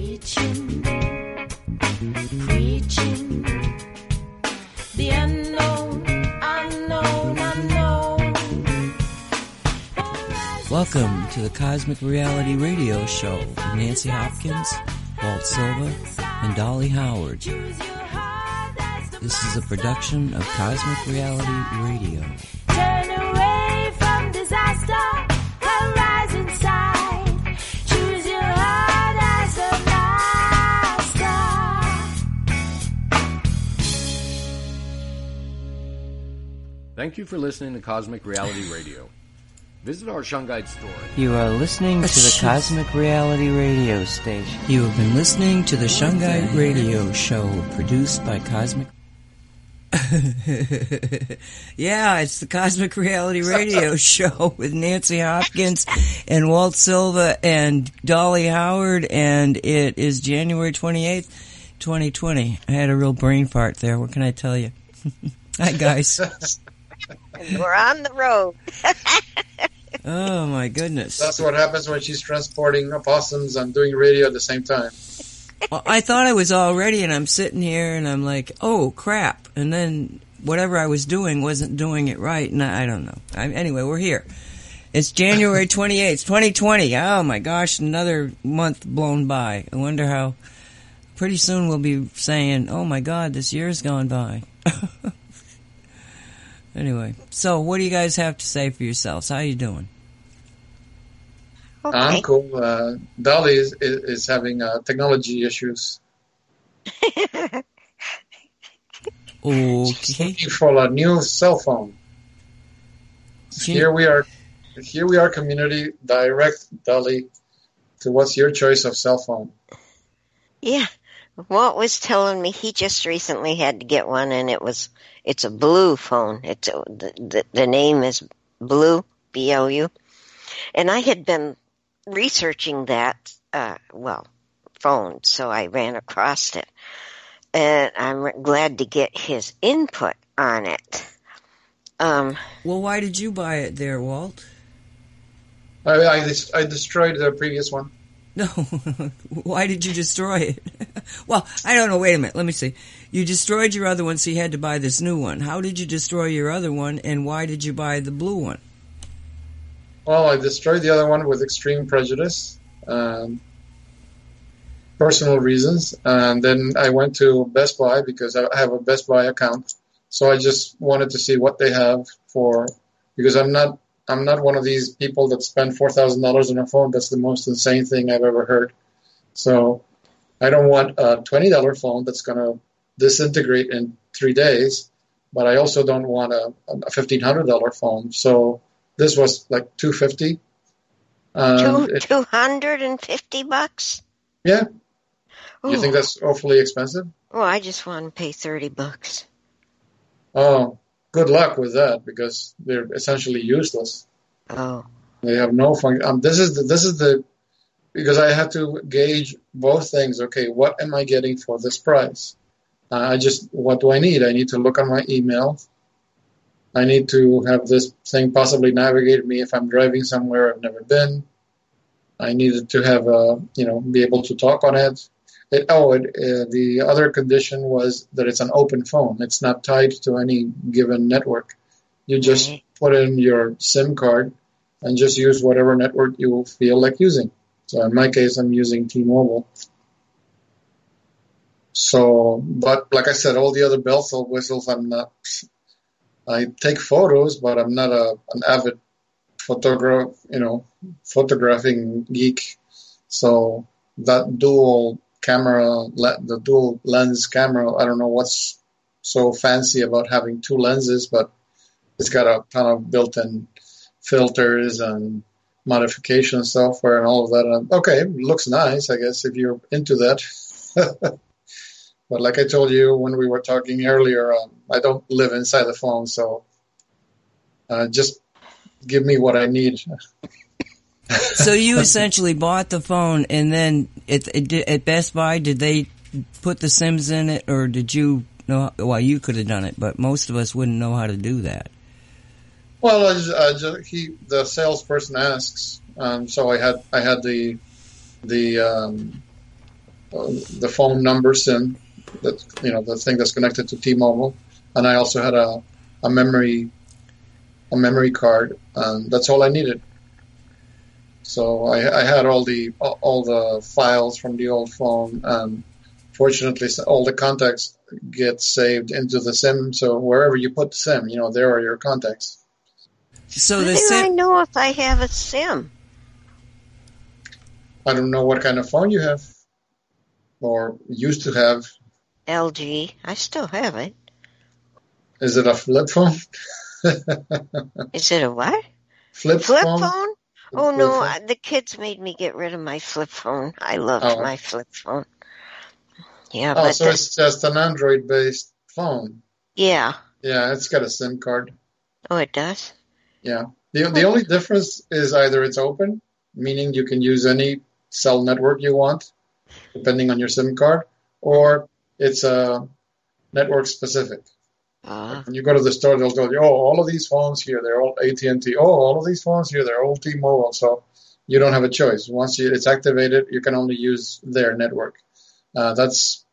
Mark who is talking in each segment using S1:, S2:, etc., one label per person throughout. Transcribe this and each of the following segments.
S1: Reaching, preaching, the unknown, unknown, unknown.
S2: Welcome to the Cosmic Reality Radio Show with Nancy Hopkins, Walt Silva, and Dolly Howard. This is a production of Cosmic Reality Radio.
S3: Thank you for listening to Cosmic Reality Radio. Visit our Shungite store.
S4: You are listening to the Cosmic Reality Radio Station.
S2: You have been listening to the Shungite Radio Show produced by Cosmic. yeah, it's the Cosmic Reality Radio Show with Nancy Hopkins and Walt Silva and Dolly Howard, and it is January 28th, 2020. I had a real brain fart there. What can I tell you? Hi, guys.
S5: And we're on the road.
S2: Oh, my goodness.
S6: That's what happens when she's transporting opossums and doing radio at the same time.
S2: Well, I thought I was all ready, and I'm sitting here, and I'm like, "Oh crap!" And then whatever I was doing wasn't doing it right, and I, I don't know. I, anyway, we're here. It's January 28th, 2020. Oh my gosh, another month blown by. I wonder how. Pretty soon we'll be saying, "Oh my God, this year's gone by." Anyway, so what do you guys have to say for yourselves? How are you doing?
S5: Okay.
S6: I'm cool. Uh, Dolly is, is, is having uh, technology issues.
S2: Okay.
S6: Looking for a new cell phone.
S2: She-
S6: Here we are. Here we are. Community direct Dolly. To what's your choice of cell phone?
S5: Yeah. Walt was telling me he just recently had to get one, and it was it's a blue phone. It's a, the, the the name is Blue B L U, and I had been researching that uh, well phone, so I ran across it, and I'm glad to get his input on it. Um,
S2: Well, why did you buy it there, Walt?
S6: I, I, des- I destroyed the previous one.
S2: No. Why did you destroy it? well, I don't know. Wait a minute. Let me see. You destroyed your other one, so you had to buy this new one. How did you destroy your other one, and why did you buy the blue one?
S6: Well, I destroyed the other one with extreme prejudice, um, personal reasons, and then I went to Best Buy because I have a Best Buy account. So I just wanted to see what they have for because I'm not I'm not one of these people that spend four thousand dollars on a phone. That's the most insane thing I've ever heard. So I don't want a twenty dollar phone that's gonna disintegrate in three days, but I also don't want a, a fifteen hundred dollar phone. So this was like two fifty. Um,
S5: Two two hundred and fifty bucks.
S6: yeah, you
S5: Oh,
S6: think that's awfully expensive?
S5: oh, I just want to pay thirty bucks.
S6: Oh, good luck with that because they're essentially useless.
S5: Oh,
S6: They have no function. Um, this is the, this is the because I had to gauge both things. Okay, what am I getting for this price? Uh, I just what do I need? I need to look on my email. I need to have this thing possibly navigate me if I'm driving somewhere I've never been. I needed to have a you know be able to talk on it. It, oh, it, uh, the other condition was that it's an open phone. It's not tied to any given network. You just
S5: Right.
S6: put in your SIM card and just use whatever network you feel like using. So in my case, I'm using T-Mobile. So, but like I said, all the other bells and whistles, I'm not. I take photos, but I'm not a an avid photograph, you know, photographing geek. So that dual camera, the dual lens camera, I don't know what's so fancy about having two lenses, but it's got a ton of built-in filters and modification software and all of that. And okay, looks nice, I guess, if you're into that. but like I told you when we were talking earlier, um, I don't live inside the phone, so uh, just give me what I need.
S2: So you essentially bought the phone, and then at, at Best Buy, did they put the Sims in it, or did you know? Well, you could have done it, but most of us wouldn't know how to do that.
S6: Well, he the salesperson asks, um, so I had I had the the um, the phone number SIM, that you know the thing that's connected to T-Mobile, and I also had a a memory a memory card, and that's all I needed. So I, I had all the all the files from the old phone, and fortunately, all the contacts get saved into the SIM. So wherever you put the SIM, you know there are your contacts.
S2: So
S5: How
S2: the
S5: do I know if I have a SIM?
S6: I don't know what kind of phone you have, or used to have.
S5: LG. I still have it.
S6: Is it a flip phone?
S5: Is it a what?
S6: flip,
S5: Flip
S6: phone?
S5: phone? Oh no,
S6: phone?
S5: The kids made me get rid of my flip phone. I loved
S6: Oh.
S5: my flip phone. Yeah,
S6: Oh,
S5: but
S6: so
S5: the-
S6: it's just an Android-based phone.
S5: yeah.
S6: Yeah, it's got a SIM card.
S5: Oh, it does.
S6: Yeah. The the only difference is either it's open, meaning you can use any cell network you want, depending on your SIM card, or it's uh, network specific.
S5: Uh,
S6: When you go to the store, they'll tell you, "Oh, all of these phones here, they're all AT and T. Oh, all of these phones here, they're all T-Mobile." So you don't have a choice. Once you, it's activated, you can only use their network. Uh, that's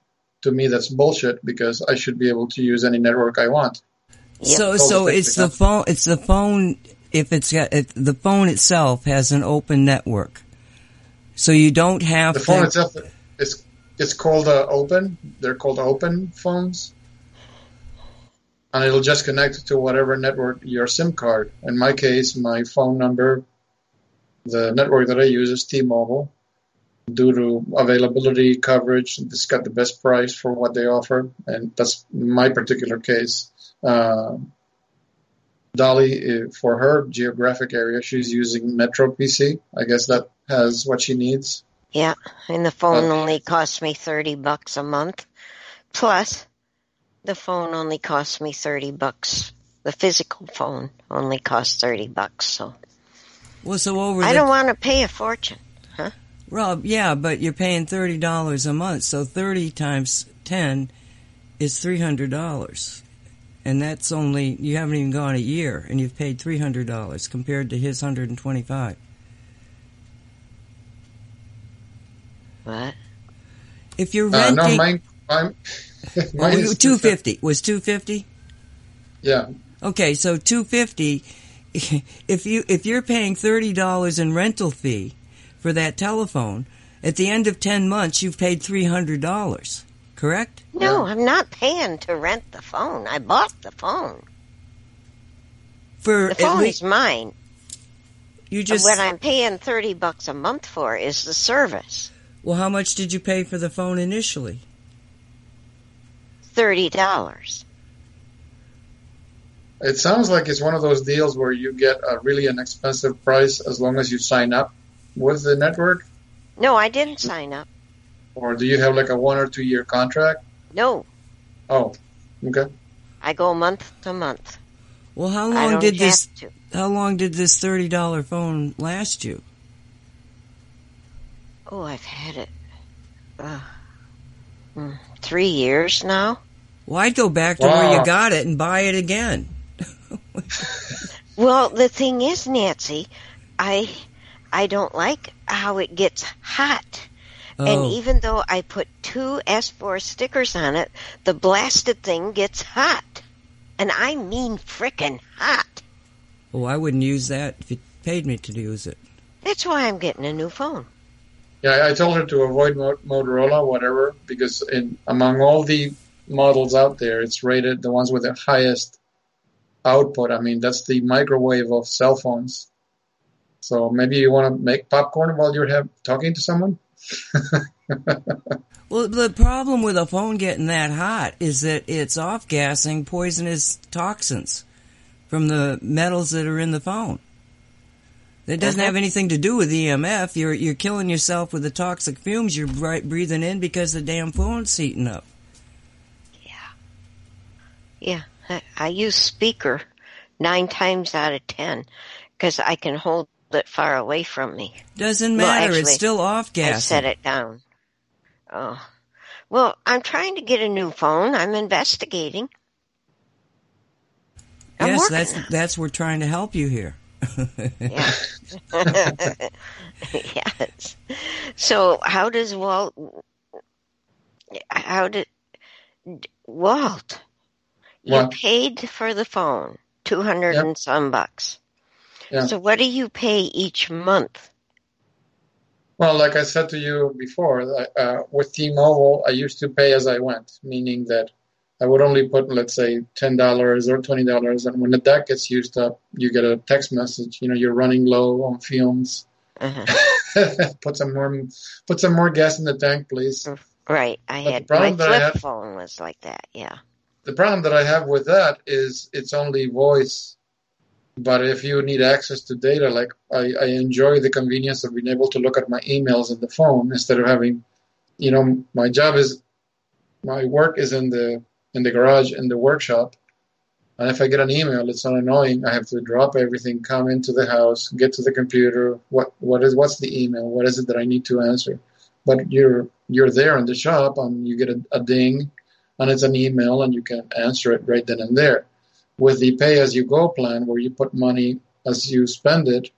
S6: to me, that's bullshit because I should be able to use any network I want.
S5: Yep.
S2: so
S6: All
S2: so it's the phone. It's the phone. If it's got if the phone itself has an open network, so you don't have
S6: The phone
S2: to.
S6: itself is it's called uh, open. They're called open phones, and it'll just connect to whatever network your SIM card. In my case, my phone number, the network that I use is T-Mobile. Due to availability, coverage, it's got the best price for what they offer, and that's my particular case. Uh, Dolly, uh, for her geographic area, she's using Metro PC. I guess that has what she needs.
S5: yeah, and the phone only costs me thirty bucks a month. Plus, the phone only cost me thirty bucks. The physical phone only cost thirty bucks. So
S2: Well, so over
S5: I
S2: the
S5: don't want to pay a fortune. Huh?
S2: Rob, yeah, but you're paying thirty dollars a month, so thirty times ten is three hundred dollars, and that's only you haven't even gone a year, and you've paid three hundred dollars compared to his hundred and twenty-five.
S5: What?
S2: If you're
S6: Uh,
S2: renting,
S6: no, mine, mine, mine is
S2: two fifty was two fifty.
S6: Yeah,
S2: Okay, so two fifty. If you if you're paying thirty dollars in rental fee for that telephone, at the end of ten months you've paid three hundred dollars. Correct?
S5: No, I'm not paying to rent the phone. I bought the phone.
S2: For
S5: The
S2: at
S5: phone
S2: least
S5: is mine.
S2: you just
S5: what I'm paying thirty bucks a month for is the service.
S2: Well, how much did you pay for the phone initially?
S5: Thirty dollars.
S6: it sounds like it's one of those deals where you get a really inexpensive price as long as you sign up with the network,
S5: No, I didn't sign up.
S6: or do you have like a one or two year contract?
S5: No,
S6: Oh, okay.
S5: I go month to month.
S2: Well, how long did this
S5: to.
S2: how long did this $30 phone last you?
S5: Oh, I've had it uh, mm, three years now.
S2: Well, I'd go back to where you got it and buy it again.
S5: Well, the thing is, Nancy, I I don't like how it gets hot. And
S2: Oh,
S5: even though I put two S4 stickers on it, the blasted thing gets hot. And I mean frickin' hot.
S2: oh, I wouldn't use that if you paid me to use it.
S5: That's why I'm getting a new phone.
S6: Yeah, I told her to avoid Motorola, whatever, because in among all the models out there, it's rated the ones with the highest output. I mean, that's the microwave of cell phones. So maybe you want to make popcorn while you're have, talking to someone.
S2: Well, the problem with a phone getting that hot is that it's off gassing poisonous toxins from the metals that are in the phone. It doesn't have anything to do with EMF. You're you're killing yourself with the toxic fumes you're breathing in because the damn phone's heating up.
S5: Yeah, I, I use speaker nine times out of ten because I can hold it far away from me.
S2: Doesn't
S5: Well,
S2: matter. it's
S5: actually,
S2: still off
S5: gas.
S2: I
S5: set it down. Oh. Well, I'm trying to get a new phone. I'm investigating. I'm
S2: yes, that's
S5: on
S2: that's we're trying to help you here.
S5: Yeah. yes. So, how does Walt How did Walt? You paid for the phone, two hundred
S6: Yep.
S5: and some bucks. So what do you pay each month?
S6: Well, like I said to you before, uh, with T-Mobile, I used to pay as I went, meaning that I would only put, let's say, ten dollars or twenty dollars, and when the deck gets used up, you get a text message. You know, you're running low on fumes.
S5: Uh-huh.
S6: put some more, put some more gas in the tank, please.
S5: Right. I
S6: But
S5: had my flip
S6: had-
S5: phone was like that. Yeah.
S6: The problem that I have with that is it's only voice. But if you need access to data, like I, I enjoy the convenience of being able to look at my emails in the phone instead of having, you know, my job is, my work is in the in the garage in the workshop, and if I get an email, it's so annoying. I have to drop everything, come into the house, get to the computer. What what is what's the email? What is it that I need to answer? But you're you're there in the shop, and you get a, a ding, and it's an email, and you can answer it right then and there. With the pay as you go plan where you put money as you spend it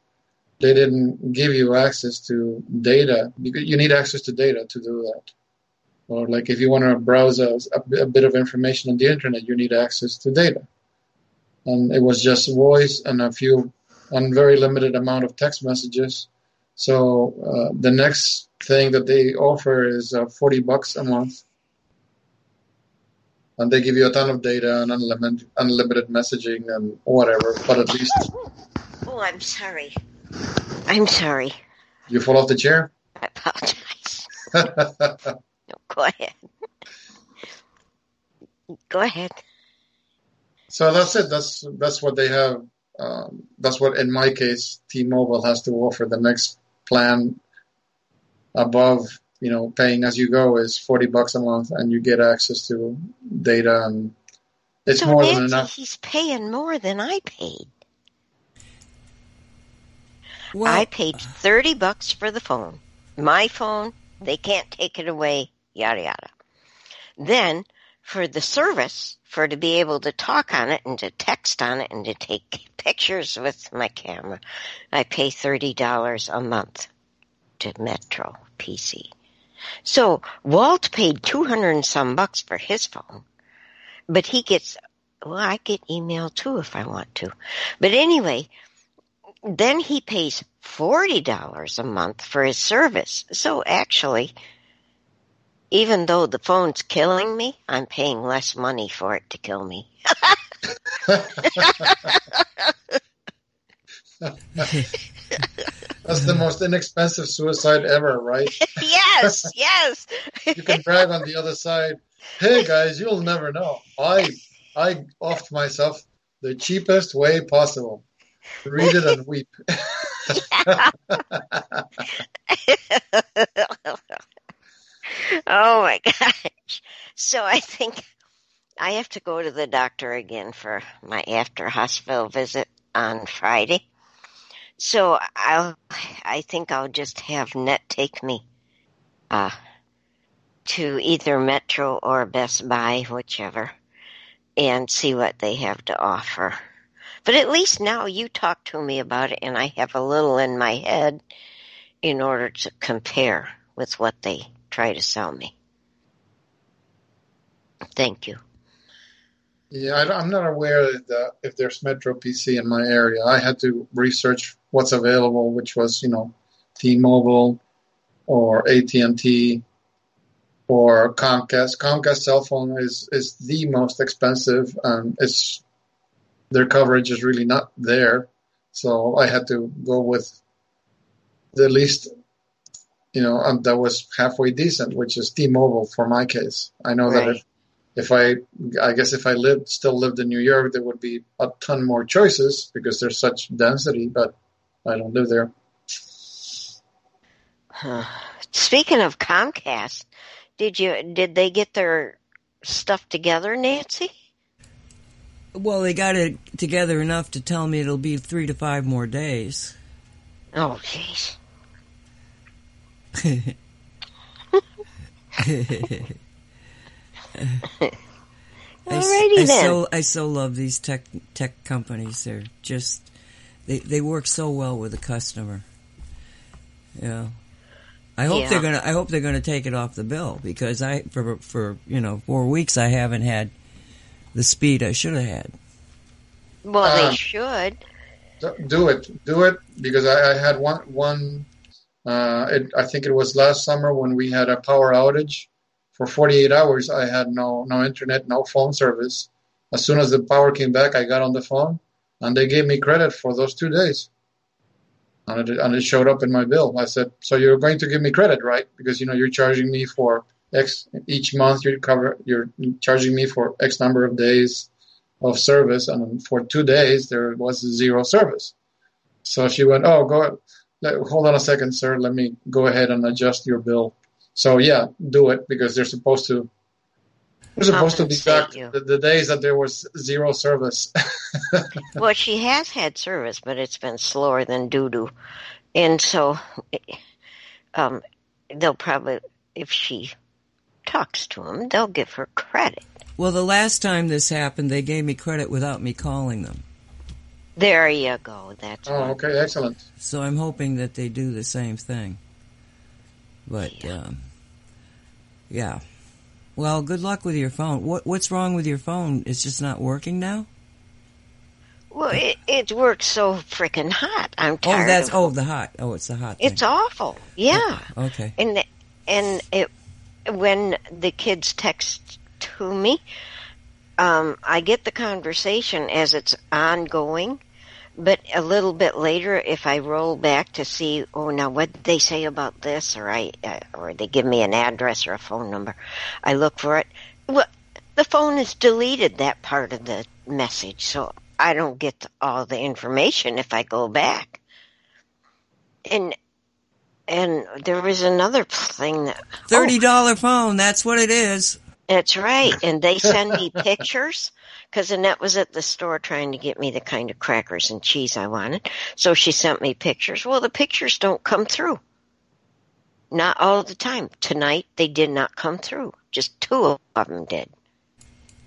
S6: they didn't give you access to data. Because you need access to data to do that. Or like if you want to browse a, a bit of information on the internet you need access to data. And it was just voice and a few and very limited amount of text messages. So uh, the next thing that they offer is uh, 40 bucks a month and they give you a ton of data and unlimited unlimited messaging and whatever. But at least
S5: Oh, I'm sorry. I'm sorry.
S6: you fall off the chair.
S5: I apologize. No, go ahead. go ahead.
S6: so that's it. That's that's what they have. Um, that's what in my case T-Mobile has to offer. The next plan above, you know, paying as you go is forty bucks a month, and you get access to data, and it's
S5: so
S6: more than enough.
S5: he's paying more than I paid.
S2: Well,
S5: I paid thirty bucks for the phone. My phone, they can't take it away, yada yada. Then for the service, for to be able to talk on it and to text on it and to take pictures with my camera, I pay thirty dollars a month to Metro PC. So Walt paid two hundred and some bucks for his phone, but he gets well, I get email too if I want to. But anyway, then he pays forty dollars a month for his service. So actually, even though the phone's killing me, I'm paying less money for it to kill me.
S6: That's the most inexpensive suicide ever, right?
S5: yes, yes.
S6: You can brag on the other side. Hey guys, you'll never know. I I offed myself the cheapest way possible. Read it and weep.
S5: oh my gosh. So I think I have to go to the doctor again for my after hospital visit on Friday. So I'll I think I'll just have Net take me uh to either Metro or Best Buy, whichever, and see what they have to offer. But at least now you talk to me about it and I have a little in my head in order to compare with what they try to sell me. Thank you.
S6: Yeah, I, am not aware that if there's Metro PC in my area. I had to research what's available, which was you know T-Mobile or AT&T or Comcast. Comcast cell phone is is the most expensive, and it's their coverage is really not there. So I had to go with the least, you know, um, that was halfway decent, which is T-Mobile for my case. I know that if if I, I guess if I lived, still lived in New York, there would be a ton more choices because there's such density, but I don't live there.
S5: Huh. Speaking of Comcast, did you did they get their stuff together, Nancy?
S2: well, they got it together enough to tell me it'll be three to five more days.
S5: Oh, jeez.
S2: I, s-
S5: Alrighty
S2: I
S5: then.
S2: so I so love these tech tech companies. They're just they they work so well with the customer. Yeah, I hope
S5: Yeah.
S2: they're gonna. I hope they're gonna take it off the bill because I for for you know four weeks I haven't had the speed I should have had.
S5: Well,
S6: Uh,
S5: they should.
S6: Do it, do it, because I, I had one one. Uh, it, I think it was last summer when we had a power outage for 48 hours. I had no no internet, no phone service. As soon as the power came back, I got on the phone, and they gave me credit for those two days. And it, and it showed up in my bill. I said, "So you're going to give me credit, right? Because you know you're charging me for X each month. You cover you're charging me for X number of days of service, and for two days there was zero service." So she went, "Oh, go hold on a second, sir. Let me go ahead and adjust your bill." So yeah, do it because they're supposed to. They're supposed to
S5: be
S6: back
S5: you.
S6: the, the days that there was zero service.
S5: Well, she has had service, but it's been slower than doo doo, and so, um, they'll probably if she talks to them, they'll give her credit.
S2: Well, the last time this happened, they gave me credit without me calling them.
S5: There you go. That's
S6: oh,
S5: one.
S6: okay, excellent.
S2: So I'm hoping that they do the same thing. But um, yeah. Well, good luck with your phone. What what's wrong with your phone? It's just not working now.
S5: Well, it, it works so freaking hot. I'm tired.
S2: Oh, that's
S5: of,
S2: oh the hot. Oh, it's the hot.
S5: It's awful. Yeah.
S2: Okay.
S5: and the- and it when the kids text to me um, i get the conversation as it's ongoing but a little bit later if i roll back to see oh now what did they say about this or i uh, or they give me an address or a phone number i look for it well the phone has deleted that part of the message so i don't get all the information if i go back and and there was another thing that
S2: Thirty dollar phone. That's what it is.
S5: That's right. And they send me pictures because Annette was at the store trying to get me the kind of crackers and cheese I wanted. So she sent me pictures. Well, the pictures don't come through. Not all the time. Tonight they did not come through. Just two of them did.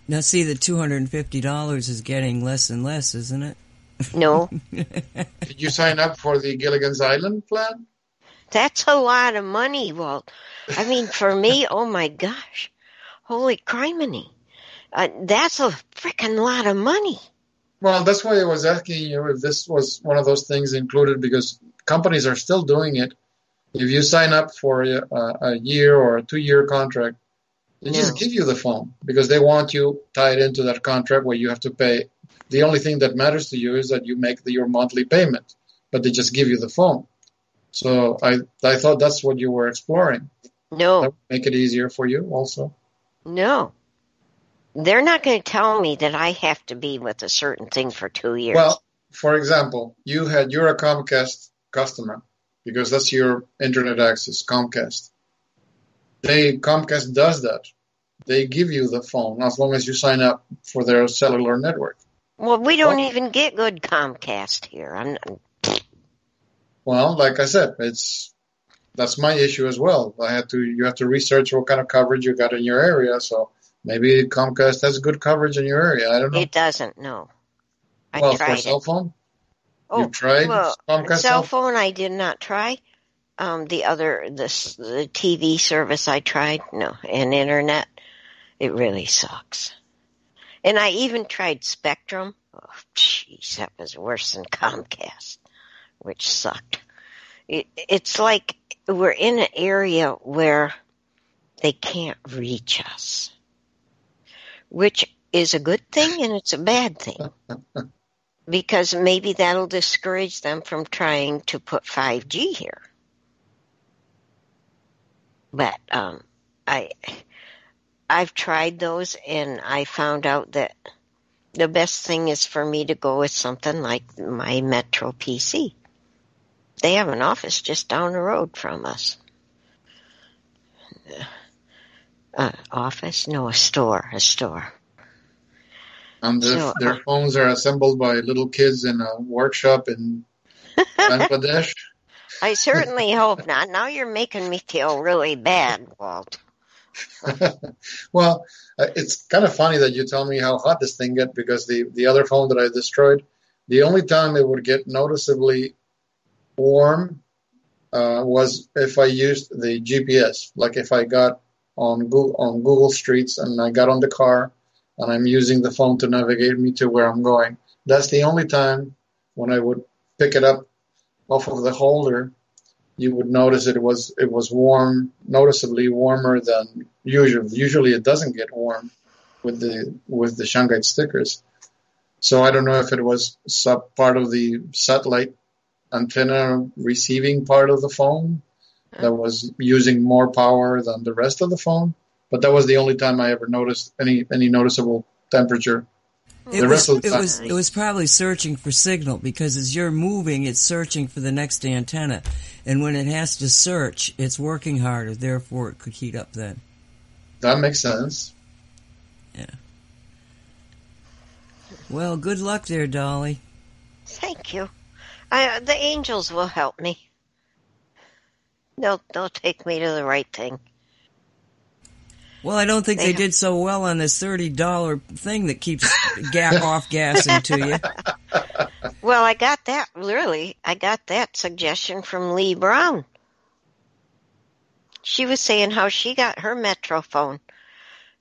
S2: Now, see, the two hundred and fifty dollars is getting less and less, isn't it?
S5: No,
S6: Did you sign up for the Gilligan's Island plan?
S5: that's a lot of money, Walt. I mean, for me, oh my gosh. Holy criminy. Uh, that's a freaking lot of money.
S6: Well, that's why I was asking you if this was one of those things included because companies are still doing it. If you sign up for a, a year or a two year contract, they just give you the phone because they want you tied into that contract where you have to pay. The only thing that matters to you is that you make the, your monthly payment, but they just give you the phone. So I I thought that's what you were exploring.
S5: No.
S6: Make it easier for you also.
S5: No. They're not going to tell me that I have to be with a certain thing for two years.
S6: Well, for example, you had you're a Comcast customer because that's your internet access, Comcast. They Comcast does that. They give you the phone as long as you sign up for their cellular network.
S5: well, we don't
S6: well-
S5: even get good Comcast here. I'm not,
S6: Well, like I said, it's that's my issue as well. I had to you have to research what kind of coverage you got in your area. So maybe Comcast has good coverage in your area. I don't know.
S5: it doesn't. No. I
S6: well, for
S5: tried
S6: cell phone,
S5: Oh,
S6: you tried
S5: well,
S6: Comcast
S5: cell
S6: phone.
S5: I did not try. Um, the other the s- the TV service I tried no, and internet it really sucks. And I even tried Spectrum. Oh, jeez, that was worse than Comcast, which sucked. It, it's like we're in an area where they can't reach us, which is a good thing and it's a bad thing because maybe that'll discourage them from trying to put 5G here. But um, I, I've tried those, and I found out that the best thing is for me to go with something like my Metro PC. They have an office just down the road from us. Uh, office? No, a store. A store.
S6: And their,
S5: So,
S6: their
S5: uh,
S6: phones are assembled by little kids in a workshop in Bangladesh.
S5: I certainly hope not. Now you're making me feel really bad, Walt.
S6: well, uh, it's kind of funny that you tell me how hot this thing get because the, the other phone that I destroyed, the only time it would get noticeably warm uh, was if I used the GPS, like if I got on Google, on Google Streets and I got on the car and I'm using the phone to navigate me to where I'm going. That's the only time when I would pick it up off of the holder. You would notice it was it was warm, noticeably warmer than usual. Usually, it doesn't get warm with the with the Shungite stickers. So I don't know if it was sub part of the satellite antenna receiving part of the phone that was using more power than the rest of the phone. But that was the only time I ever noticed any any noticeable temperature.
S2: It
S6: The
S2: was,
S6: rest of the
S2: it was it was probably searching for signal because as you're moving, it's searching for the next antenna, and when it has to search, it's working harder. Therefore, it could heat up then.
S6: That makes sense. Yeah.
S2: Well, good luck there, Dolly.
S5: Thank you. I, the angels will help me. They'll they'll take me to the right thing.
S2: Well, I don't think they
S5: They-
S2: did so well on this thirty dollar thing that keeps gap off gassing to you.
S5: Well, I got that really. I got that suggestion from Lee Brown. She was saying how she got her Metro phone,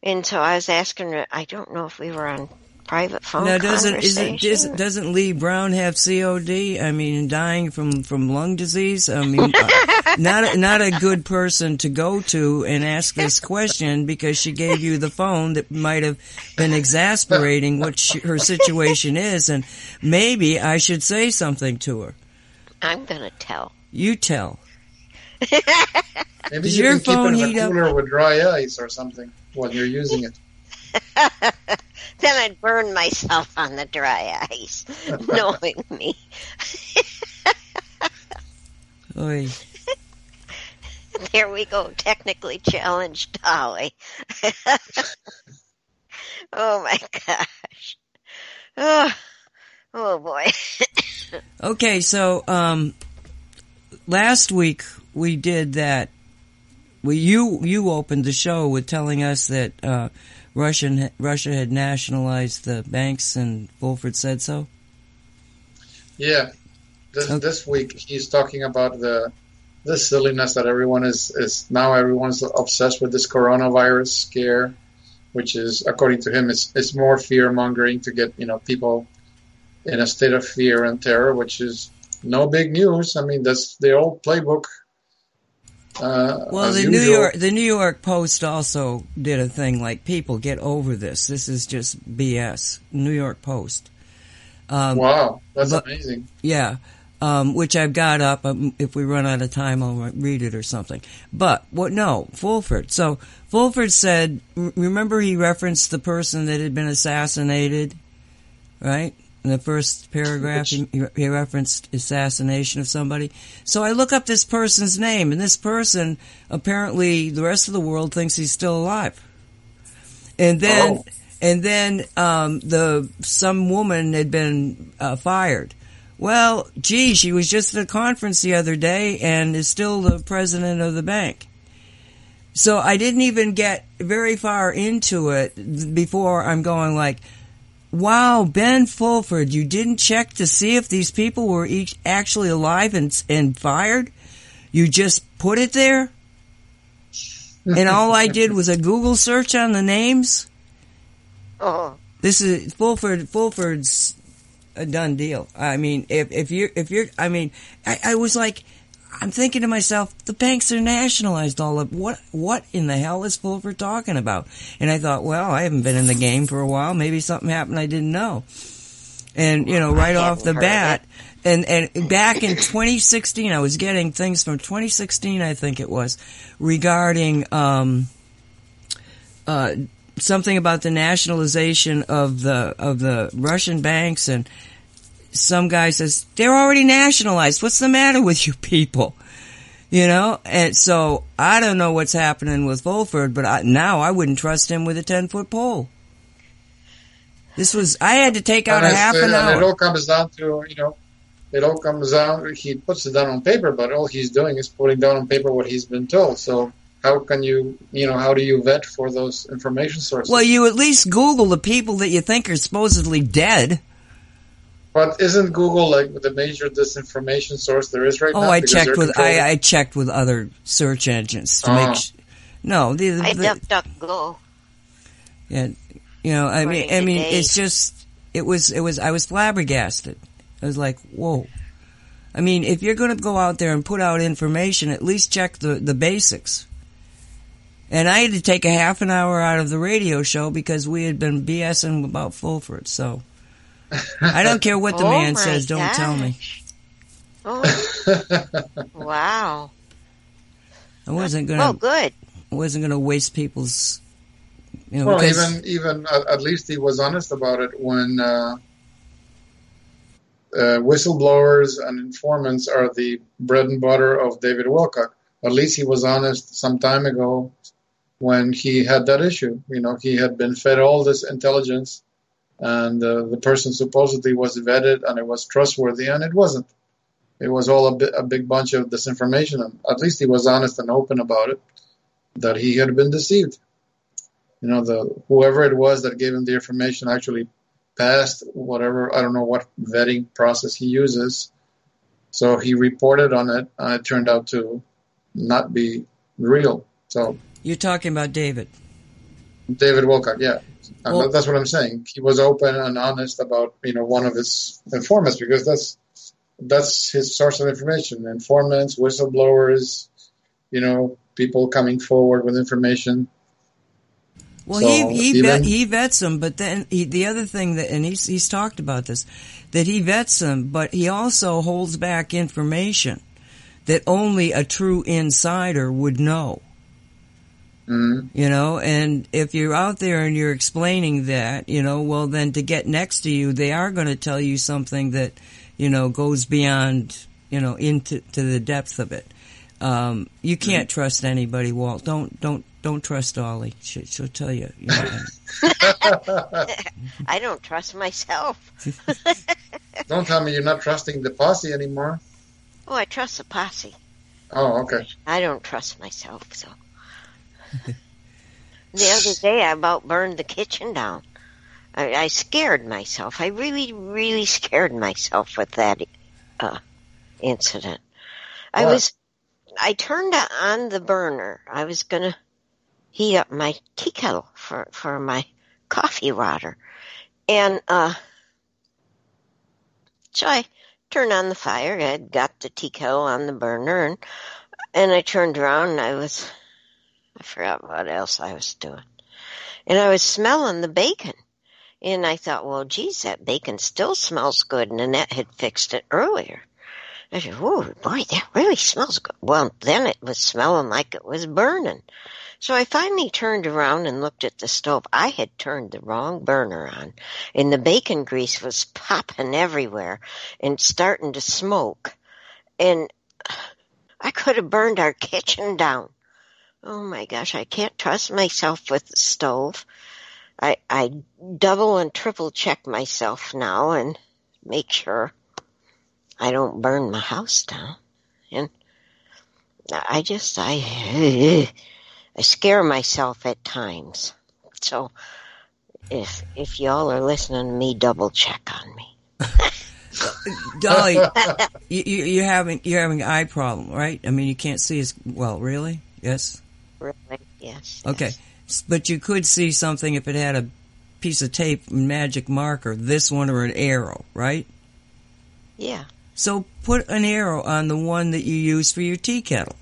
S5: and so I was asking her. I don't know if we were on private phone
S2: Now, doesn't
S5: conversation.
S2: isn't doesn't, doesn't Lee Brown have COD? I mean, dying from from lung disease. I mean, uh, not a- not a good person to go to and ask this question because she gave you the phone that might have been exasperating what she, her situation is, and maybe I should say something to her.
S5: I'm gonna tell.
S2: You tell.
S6: Maybe
S2: Does
S6: you
S2: your
S6: can keep
S2: phone
S6: it in
S2: heat
S6: a
S2: up?
S6: cooler with dry ice or something while you're using it.
S5: Then I'd burn myself on the dry ice, knowing me.
S2: Oy.
S5: There we go. Technically challenged Dolly. oh my gosh. Oh, oh boy.
S2: Okay, so um, last week we did that. We you you opened the show with telling us that uh, Russian Russia had nationalized the banks, and Fulford said so.
S6: Yeah. This,
S2: Okay.
S6: this week he's talking about the the silliness that everyone is is now everyone's obsessed with this coronavirus scare, which is according to him it's it's more fear mongering to get you know people in a state of fear and terror, which is no big news. I mean that's the old playbook. Uh,
S2: Well, the New. York the New York Post also did a thing like people get over this. This is just BS. New York Post. Um,
S6: Wow, that's
S2: but-
S6: amazing.
S2: Yeah, um, which I've got up. Um, if we run out of time, I'll read it or something. But what? No, Fulford. So Fulford said. Remember, he referenced the person that had been assassinated, right? In the first paragraph, he, he referenced assassination of somebody. So I look up this person's name, and this person apparently the rest of the world thinks he's still alive. And then,
S6: Oh.
S2: and then um, the some woman had been uh, fired. Well, gee, she was just at a conference the other day and is still the president of the bank. So I didn't even get very far into it before I'm going like, wow, Ben Fulford, you didn't check to see if these people were each actually alive and, and fired? You just put it there? and all I did was a Google search on the names?
S5: Oh,
S2: This is Fulford. Fulford's a done deal. I mean, if if you're if you're, I mean, I, I was like, I'm thinking to myself, the banks are nationalized. All of what what in the hell is Fulford talking about? And I thought, well, I haven't been in the game for a while. Maybe something happened I didn't know. And you know, right off the bat, and and back in 2016, I was getting things from 2016, I think it was, regarding um, uh, something about the nationalization of the of the Russian banks, and some guy says they're already nationalized. What's the matter with you people? You know, and so I don't know what's happening with Fulford, but I, now I wouldn't trust him with a ten foot pole. This was I had to take out a half an
S6: and it
S2: hour.
S6: all comes down to you know, it all comes down. He puts it down on paper, but all he's doing is putting down on paper what he's been told. So how can you, you know, how do you vet for those information sources?
S2: Well, you at least Google the people that you think are supposedly dead.
S6: But isn't Google like the major disinformation source there is right
S2: Oh,
S6: now?
S2: I checked with I, I checked with other search engines to
S6: Oh.
S2: make. Sh- no, the,
S5: I
S2: the-
S5: duck duck go.
S2: Yeah, you know, I mean,
S5: According
S2: I mean,
S5: Dave.
S2: it's just, it was, it was, I was flabbergasted. I was like, whoa. I mean, if you're going to go out there and put out information, at least check the, the basics. And I had to take a half an hour out of the radio show because we had been BSing about Fulford. So I don't care what the
S5: Oh
S2: man says. Don't tell me.
S5: gosh. Oh, wow.
S2: I wasn't gonna.
S5: good.
S2: I wasn't gonna waste people's. You know,
S6: Well,
S2: because-
S6: even even at, at least he was honest about it when uh, uh, whistleblowers and informants are the bread and butter of David Wilcock. At least he was honest some time ago when he had that issue. You know, he had been fed all this intelligence, and uh, the person supposedly was vetted and it was trustworthy, and it wasn't. It was all a, bit, a big bunch of disinformation. And at least he was honest and open about it, that he had been deceived you know the whoever it was that gave him the information actually passed whatever I don't know what vetting process he uses. So he reported on it, and it turned out to not be real. So
S2: you're talking about David.
S6: David Wilcock, yeah,
S2: Well-
S6: that's what I'm saying. He was open and honest about you know one of his informants because that's that's his source of information. Informants, whistleblowers, you know, people coming forward with information.
S2: Well,
S6: So,
S2: he he vet, he vets them, but then he, the other thing that, and he's he's talked about this, that he vets them, but he also holds back information that only a true insider would know.
S6: Mhm.
S2: You know, and if you're out there and you're explaining that, you know, well then to get next to you, they are going to tell you something that, you know, goes beyond, you know, into to the depth of it. Um, you can't trust anybody, Walt. Don't don't don't trust Ollie. She, she'll tell you. you know,
S5: I don't trust myself.
S6: Don't tell me you're not trusting the posse anymore.
S5: Oh, I trust the posse.
S6: Oh, okay.
S5: I don't trust myself, so. the other day, I about burned the kitchen down. I, I scared myself. I really, really scared myself with that uh, incident. I was, I turned on the burner. I was gonna heat up my tea kettle for for my coffee water, and uh, so I turned on the fire. I got the tea kettle on the burner, and and I turned around and I was, I forgot what else I was doing. And I was smelling the bacon. And I thought, well, geez, that bacon still smells good. And Annette had fixed it earlier. I said, oh, boy, that really smells good. Well, then it was smelling like it was burning. So I finally turned around and looked at the stove. I had turned the wrong burner on, and the bacon grease was popping everywhere and starting to smoke. And I could have burned our kitchen down. Oh my gosh, I can't trust myself with the stove. I I double and triple check myself now and make sure I don't burn my house down. And I just I I scare myself at times. So if if y'all are listening to me, double check on me.
S2: Dolly, you, you, you're having you're having eye problem, right? I mean, you can't see as well. Really? Yes.
S5: Really? Yes.
S2: Okay,
S5: yes.
S2: But you could see something if it had a piece of tape, magic marker, this one or an arrow, right?
S5: Yeah.
S2: So put an arrow on the one that you use for your tea kettle.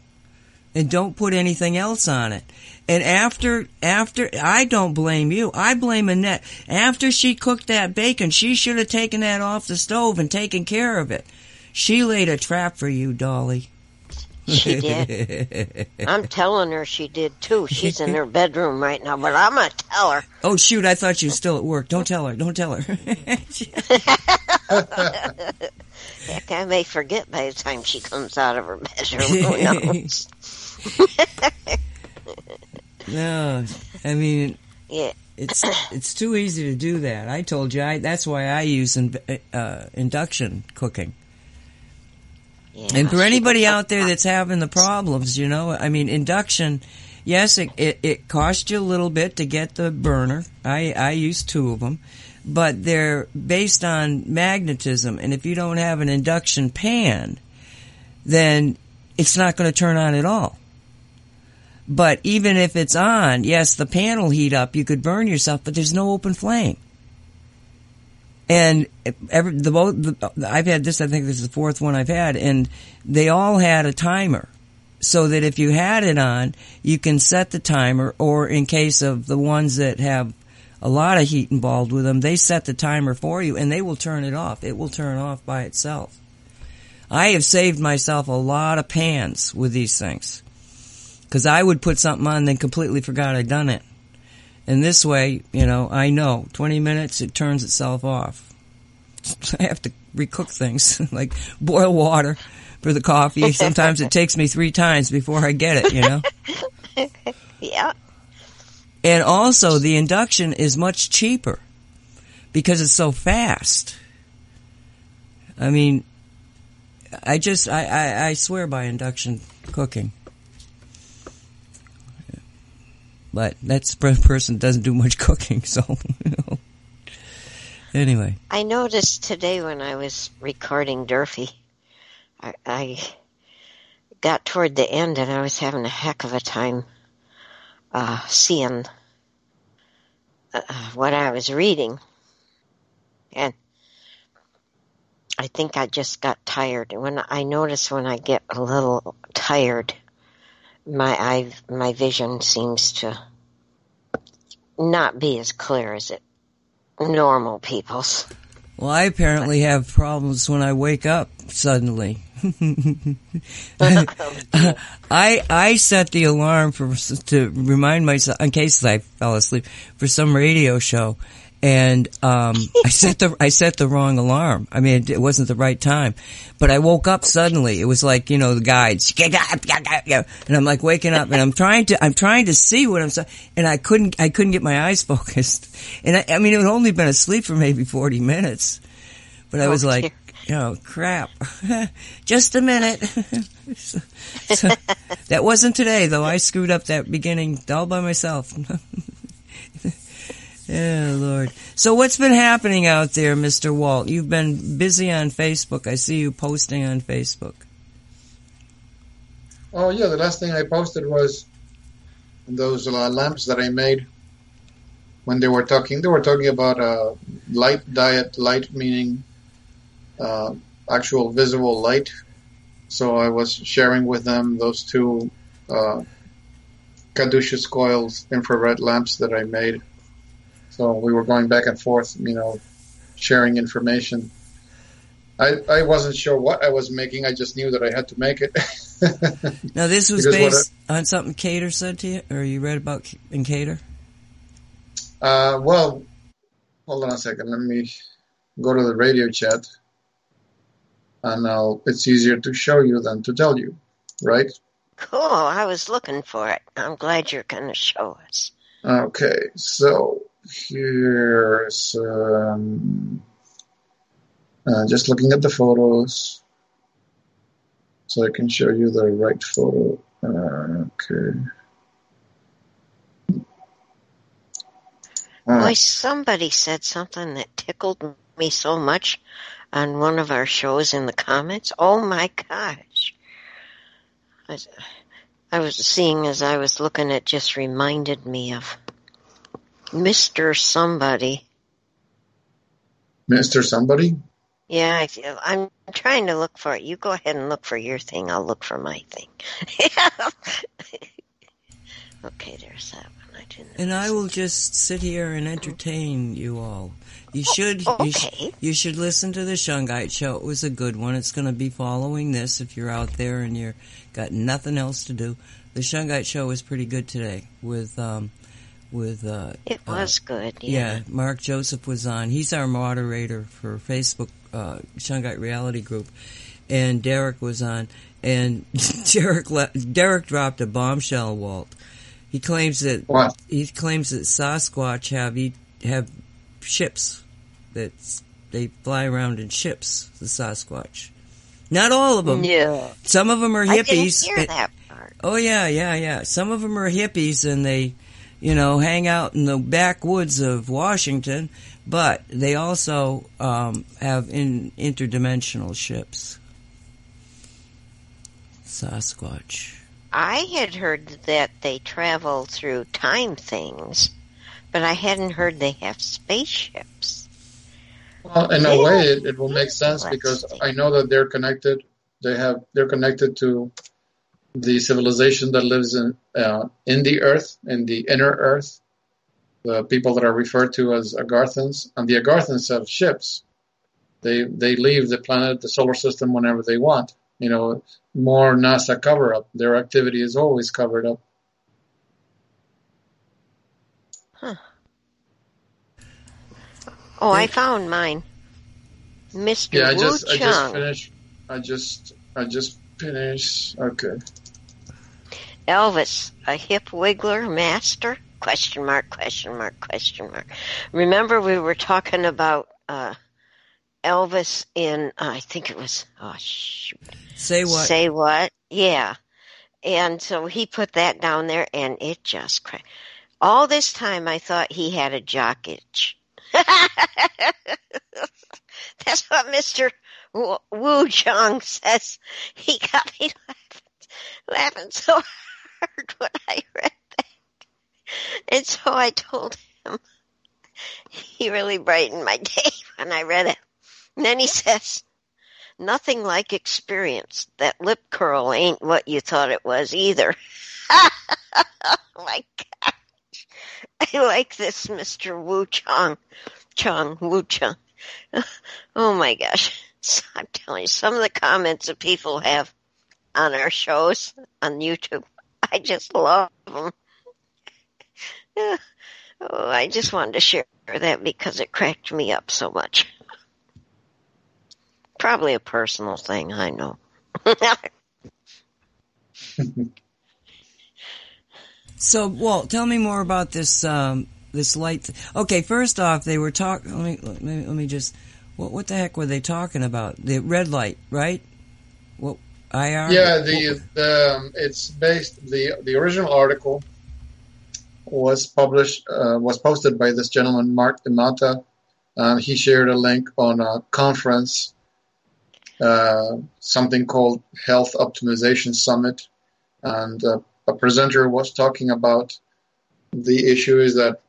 S2: And don't put anything else on it. And after, after, I don't blame you. I blame Annette. After she cooked that bacon, she should have taken that off the stove and taken care of it. She laid a trap for you, Dolly.
S5: She did. I'm telling her she did too. She's in her bedroom right now, but I'm gonna tell her.
S2: Oh shoot, I thought you were still at work. Don't tell her. Don't tell her.
S5: Heck, I may forget by the time she comes out of her bedroom.
S2: No, I mean,
S5: Yeah.
S2: it's it's too easy to do that. I told you. I, that's why I use in, uh, induction cooking. And for anybody out there that's having the problems, you know, I mean, induction, yes, it, it, it costs you a little bit to get the burner. I, I use two of them. but they're based on magnetism. And if you don't have an induction pan, then it's not going to turn on at all. But even if it's on, yes, the pan will heat up. You could burn yourself, but there's no open flame. And every, the the, I've had this, I think this is the fourth one I've had, and they all had a timer. So that if you had it on, you can set the timer, or in case of the ones that have a lot of heat involved with them, they set the timer for you and they will turn it off. It will turn off by itself. I have saved myself a lot of pans with these things. Cause I would put something on and then completely forgot I'd done it. And this way, you know, I know 20 minutes, it turns itself off. I have to recook things, like boil water for the coffee. Sometimes it takes me three times before I get it, you know?
S5: Yeah.
S2: And also the induction is much cheaper because it's so fast. I mean, I just, I, I, I swear by induction cooking. But that person doesn't do much cooking, so. Anyway.
S5: I noticed today when I was recording Durfee, I, I got toward the end and I was having a heck of a time uh, seeing uh, what I was reading. And I think I just got tired. When I notice when I get a little tired, my eye, my vision seems to not be as clear as it normal people's.
S2: Well, I apparently have problems when I wake up suddenly. I I set the alarm for to remind myself in case I fell asleep for some radio show, and um, I set the I set the wrong alarm. I mean, it, it wasn't the right time, but I woke up suddenly. It was like you know the guides, and I'm like waking up, and I'm trying to I'm trying to see what I'm saying, and I couldn't I couldn't get my eyes focused, and I, I mean it had only been asleep for maybe 40 minutes, but I was
S5: Oh,
S2: like. Oh crap! Just a minute. So- so- that wasn't today, though. I screwed up that beginning all by myself. Oh Lord! So what's been happening out there, Mister Walt? You've been busy on Facebook. I see you posting on Facebook.
S6: Oh yeah, the last thing I posted was those uh, lamps that I made. When they were talking, they were talking about uh, light diet. Light meaning uh, actual visible light. So I was sharing with them those two uh, caduceus coils infrared lamps that I made. So we were going back and forth, you know, sharing information. I, I wasn't sure what I was making. I just knew that I had to make it.
S2: Now this was
S6: Because what
S2: based on something Cater said to you, or you read about in Cater.
S6: Uh, well, hold on a second. Let me go to the radio chat, and I'll, it's easier to show you than to tell you, right?
S5: Cool. I was looking for it. I'm glad you're going to show us.
S6: Okay, so here's um, uh, just looking at the photos, so I can show you the right photo. Uh, okay. Uh,
S5: Boy, somebody said something that tickled me so much on one of our shows in the comments. Oh my gosh. I was, I was seeing as I was looking, it just reminded me of Mr. Somebody.
S6: Mr. Somebody?
S5: Yeah, I feel, I'm trying to look for it. You go ahead and look for your thing. I'll look for my thing. okay, there's that one. I didn't.
S2: And I will just sit here and entertain you all. You should
S5: Oh,
S2: you, sh-
S5: okay.
S2: you should listen to the Shungite show. It was a good one. It's going to be following this if you're out there and you're got nothing else to do. The Shungite show was pretty good today with um with uh
S5: It
S2: uh,
S5: was good.
S2: yeah,
S5: Yeah.
S2: Mark Joseph was on. He's our moderator for Facebook uh, Shungite Reality Group, and Derek was on. And Derek le- Derek dropped a bombshell, Walt. He claims that
S6: What?
S2: he claims that Sasquatch have eat, have ships that they fly around in ships. The Sasquatch, not all of them.
S5: Yeah.
S2: Some of them are
S5: I didn't
S2: hippies.
S5: hear
S2: and-
S5: that part.
S2: Oh yeah, yeah, yeah. Some of them are hippies and they you know, hang out in the backwoods of Washington, but they also um, have in interdimensional ships. Sasquatch.
S5: I had heard that they travel through time things, but I hadn't heard they have spaceships.
S6: Well, in a way, it, it will make sense because
S5: Interesting.
S6: I know that they're connected. They have they're connected to the civilization that lives in uh, in the Earth, in the inner Earth. The people that are referred to as Agarthans, and the Agarthans have ships. They they leave the planet, the solar system, whenever they want. You know, more NASA cover up. Their activity is always covered up.
S5: Oh, I found mine. Mr.
S6: Yeah, I
S5: Wu
S6: just I just finished. I just I just finished. Okay.
S5: Elvis, a hip wiggler master? Question mark, question mark, question mark. Remember we were talking about uh, Elvis in, uh, I think it was, oh shoot.
S2: Say what?
S5: Say what? Yeah. And so he put that down there and it just cracked. All this time I thought he had a jock itch. That's what Mr. Wu- Wu says. He got me laughing, laughing so hard when I read that. And so I told him he really brightened my day when I read it. And then he says, Nothing like experience. That lip curl ain't what you thought it was either. oh my gosh. I like this Mr. Wu Chang. Chong, Wu Chong. Oh my gosh. So I'm telling you, some of the comments that people have on our shows on YouTube, I just love them. oh, I just wanted to share that because it cracked me up so much. Probably a personal thing, I know.
S2: So, Walt, tell me more about this um, this light. Th- okay, first off, they were talking. Let let me let me just. What what the heck were they talking about? The red light, right? What IR?
S6: Yeah, the, the um, it's based the the original article was published uh, was posted by this gentleman Mark Imata. Um, he shared a link on a conference, uh, something called Health Optimization Summit, and uh, a presenter was talking about the issue is that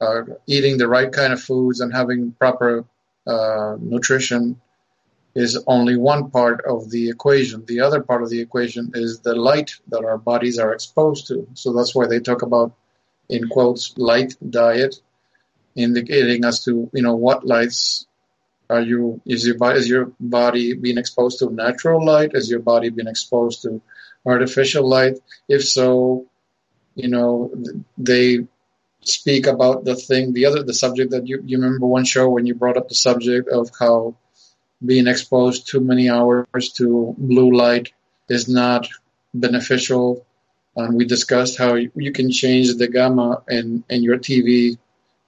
S6: uh, eating the right kind of foods and having proper uh, nutrition is only one part of the equation. The other part of the equation is the light that our bodies are exposed to. So that's why they talk about, in quotes, light diet, indicating as to you know what lights are you is your body is your body being exposed to natural light? Is your body being exposed to artificial light? If so, you know they speak about the thing, the other the subject that you you remember one show when you brought up the subject of how being exposed too many hours to blue light is not beneficial. And we discussed how you can change the gamma in, in your TV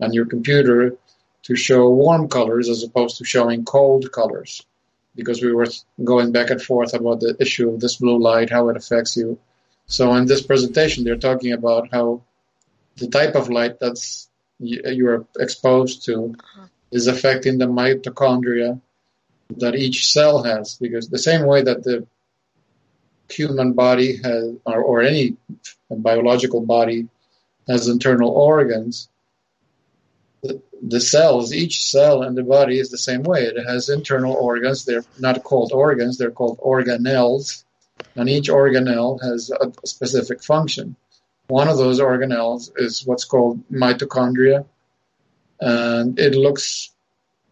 S6: and your computer to show warm colors as opposed to showing cold colors. Because we were going back and forth about the issue of this blue light, how it affects you. So in this presentation, they're talking about how the type of light that's you- you're exposed to uh-huh. is affecting the mitochondria that each cell has because the same way that the human body has or, or any biological body has internal organs the, the cells each cell in the body is the same way. It has internal organs. They're not called organs. They're called organelles. And each organelle has a specific function. One of those organelles is what's called mitochondria. And it looks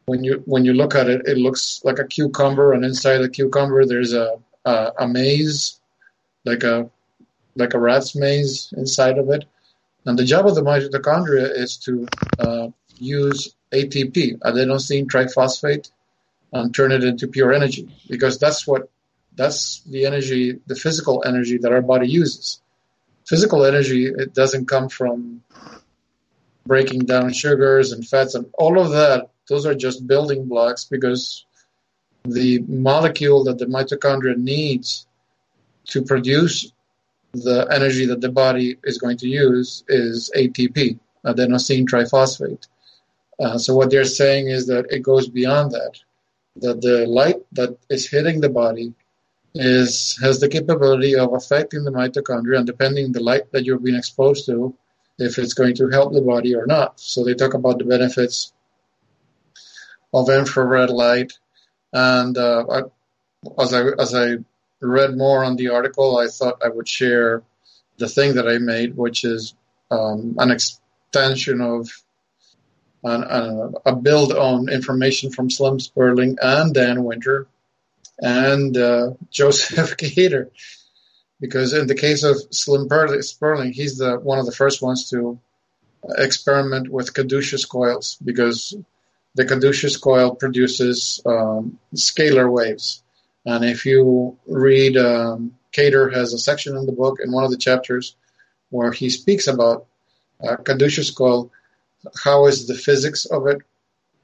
S6: when you when you look at it, it looks like a cucumber, and inside the cucumber there's a a, a maze, like a like a rat's maze inside of it. And the job of the mitochondria is to uh, use ATP, adenosine triphosphate, and turn it into pure energy, because that's what that's the energy, the physical energy that our body uses. Physical energy it doesn't come from breaking down sugars and fats and all of that those are just building blocks because the molecule that the mitochondria needs to produce the energy that the body is going to use is ATP, adenosine triphosphate. Uh, so what they're saying is that it goes beyond that, that the light that is hitting the body is has the capability of affecting the mitochondria, and depending on the light that you're being exposed to, if it's going to help the body or not. So they talk about the benefits of infrared light, and uh, I, as I as I read more on the article, I thought I would share the thing that I made, which is um, an extension of an, a, build on information from Slim Spurling and Dan Winter and uh, Joseph Cater. Because in the case of Slim Spurling, he's the one of the first ones to experiment with caduceus coils because the caduceus coil produces um, scalar waves. And if you read, um, Cater has a section in the book in one of the chapters where he speaks about uh, caduceus coil, how is the physics of it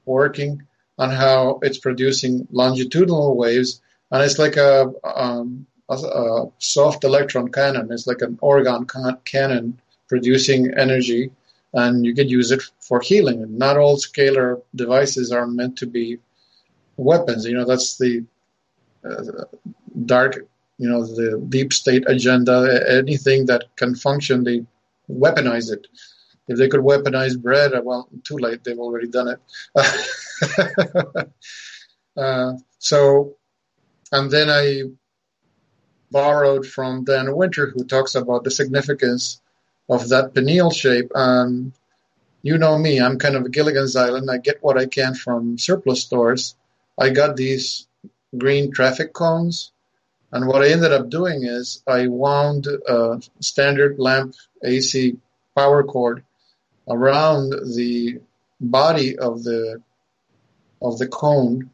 S6: working, and how it's producing longitudinal waves, and it's like a, um, a, a soft electron cannon. It's like an orgone can- cannon producing energy, and you could use it for healing. Not all scalar devices are meant to be weapons. You know, that's the uh, dark, you know, the deep state agenda. Anything that can function, they weaponize it. If they could weaponize bread, uh, well, too late. They've already done it. uh, so, and then I borrowed from Dan Winter, who talks about the significance of that pineal shape. And you know me, I'm kind of a Gilligan's Island. I get what I can from surplus stores. I got these green traffic cones. And what I ended up doing is I wound a standard lamp AC power cord around the body of the of the cone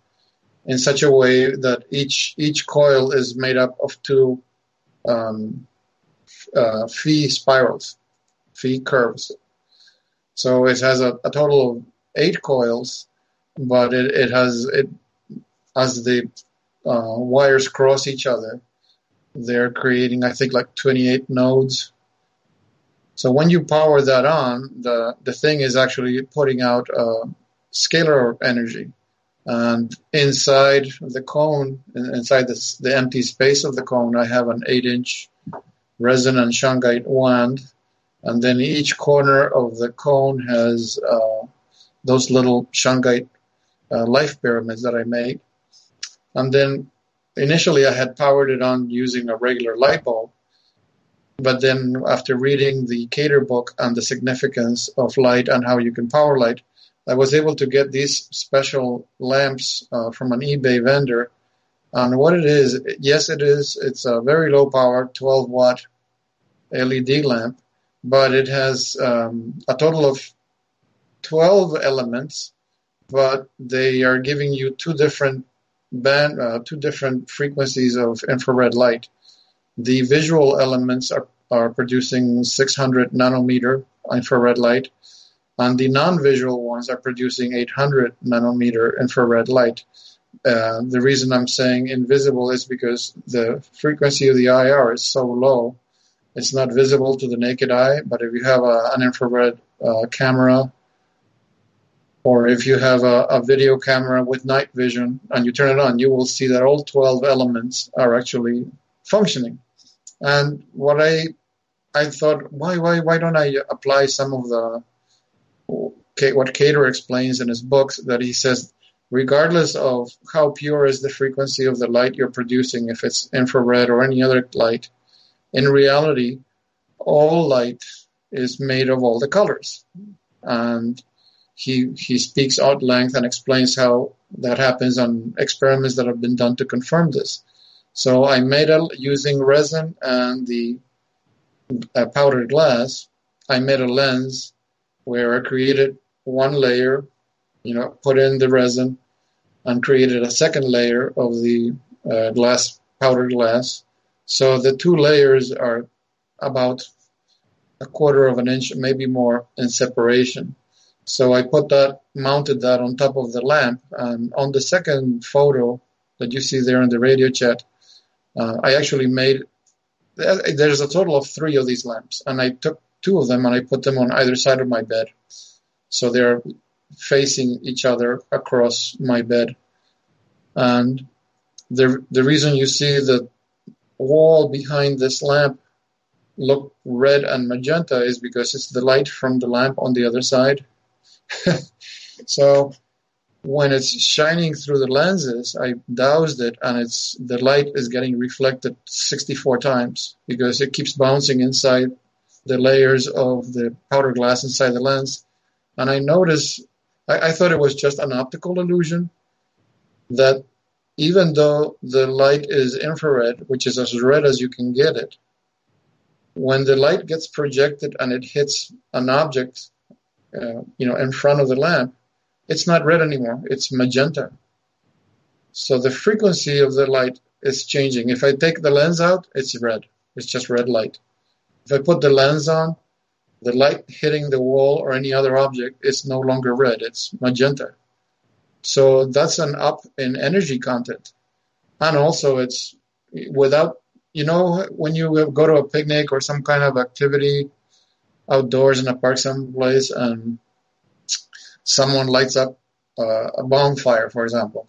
S6: in such a way that each each coil is made up of two um, uh, phi spirals, phi curves. So it has a, a total of eight coils, but it, it has it as the uh, wires cross each other, they're creating I think like 28 nodes. So when you power that on, the the thing is actually putting out uh, scalar energy and inside the cone, inside the, the empty space of the cone, I have an 8 inch resin and shungite wand. And then each corner of the cone has uh, those little shungite uh, life pyramids that I made. And then initially I had powered it on using a regular light bulb. But then after reading the Cater book on the significance of light and how you can power light, I was able to get these special lamps uh, from an eBay vendor. And what it is, yes, it is. It's a very low power, 12 watt LED lamp, but it has um, a total of 12 elements, but they are giving you two different band, uh, two different frequencies of infrared light. The visual elements are, are producing 600 nanometer infrared light and the non-visual ones are producing 800 nanometer infrared light. Uh, the reason I'm saying invisible is because the frequency of the IR is so low, it's not visible to the naked eye. But if you have a, an infrared uh, camera, or if you have a, a video camera with night vision and you turn it on, you will see that all 12 elements are actually functioning. And what I I thought, why why why don't I apply some of the what Cater explains in his books that he says, regardless of how pure is the frequency of the light you're producing, if it's infrared or any other light, in reality, all light is made of all the colors. And he he speaks out length and explains how that happens on experiments that have been done to confirm this. So I made a using resin and the uh, powdered glass. I made a lens where I created one layer, you know, put in the resin, and created a second layer of the uh, glass, powdered glass. So the two layers are about a quarter of an inch, maybe more, in separation. So I put that, mounted that on top of the lamp, and on the second photo that you see there in the radio chat, uh, I actually made there's a total of three of these lamps, and I took two of them and I put them on either side of my bed, so they're facing each other across my bed. And the the reason you see the wall behind this lamp look red and magenta is because it's the light from the lamp on the other side. so when it's shining through the lenses, I doused it and it's the light is getting reflected 64 times because it keeps bouncing inside the layers of the powder glass inside the lens. And I noticed, I, I thought it was just an optical illusion that even though the light is infrared, which is as red as you can get it, when the light gets projected and it hits an object, uh, you know, in front of the lamp, it's not red anymore. It's magenta. So the frequency of the light is changing. If I take the lens out, it's red. It's just red light. If I put the lens on, the light hitting the wall or any other object is no longer red. It's magenta. So that's an up in energy content. And also it's without, you know, when you go to a picnic or some kind of activity outdoors in a park someplace and someone lights up uh, a bonfire, for example,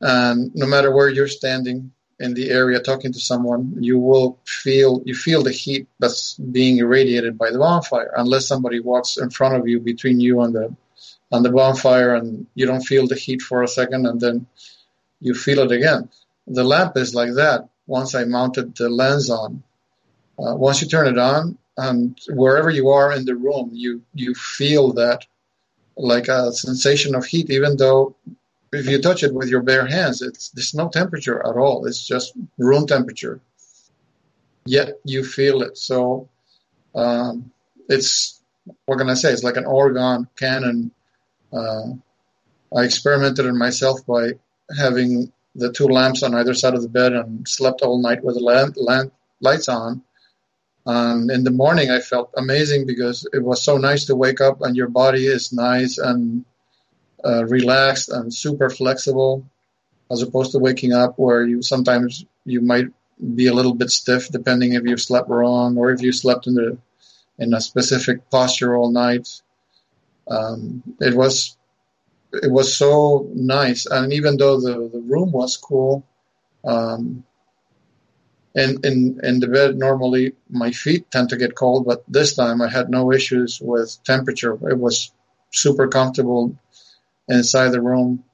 S6: and no matter where you're standing in the area talking to someone, you will feel you feel the heat that's being irradiated by the bonfire, unless somebody walks in front of you between you and the on the bonfire, and you don't feel the heat for a second, and then you feel it again. The lamp is like that. Once I mounted the lens on, uh, once you turn it on, and wherever you are in the room, you you feel that like a sensation of heat, even though if you touch it with your bare hands, it's there's no temperature at all. It's just room temperature. Yet you feel it. So um, it's what can I say? It's like an orgone cannon. Uh, I experimented it myself by having the two lamps on either side of the bed and slept all night with the lamp, lamp lights on. And in the morning, I felt amazing because it was so nice to wake up and your body is nice and uh, relaxed and super flexible, as opposed to waking up where you sometimes you might be a little bit stiff depending if you slept wrong or if you slept in the in a specific posture all night. Um, it was it was so nice, and even though the the room was cool. Um, in, in in the bed normally my feet tend to get cold but this time i had no issues with temperature it was super comfortable inside the room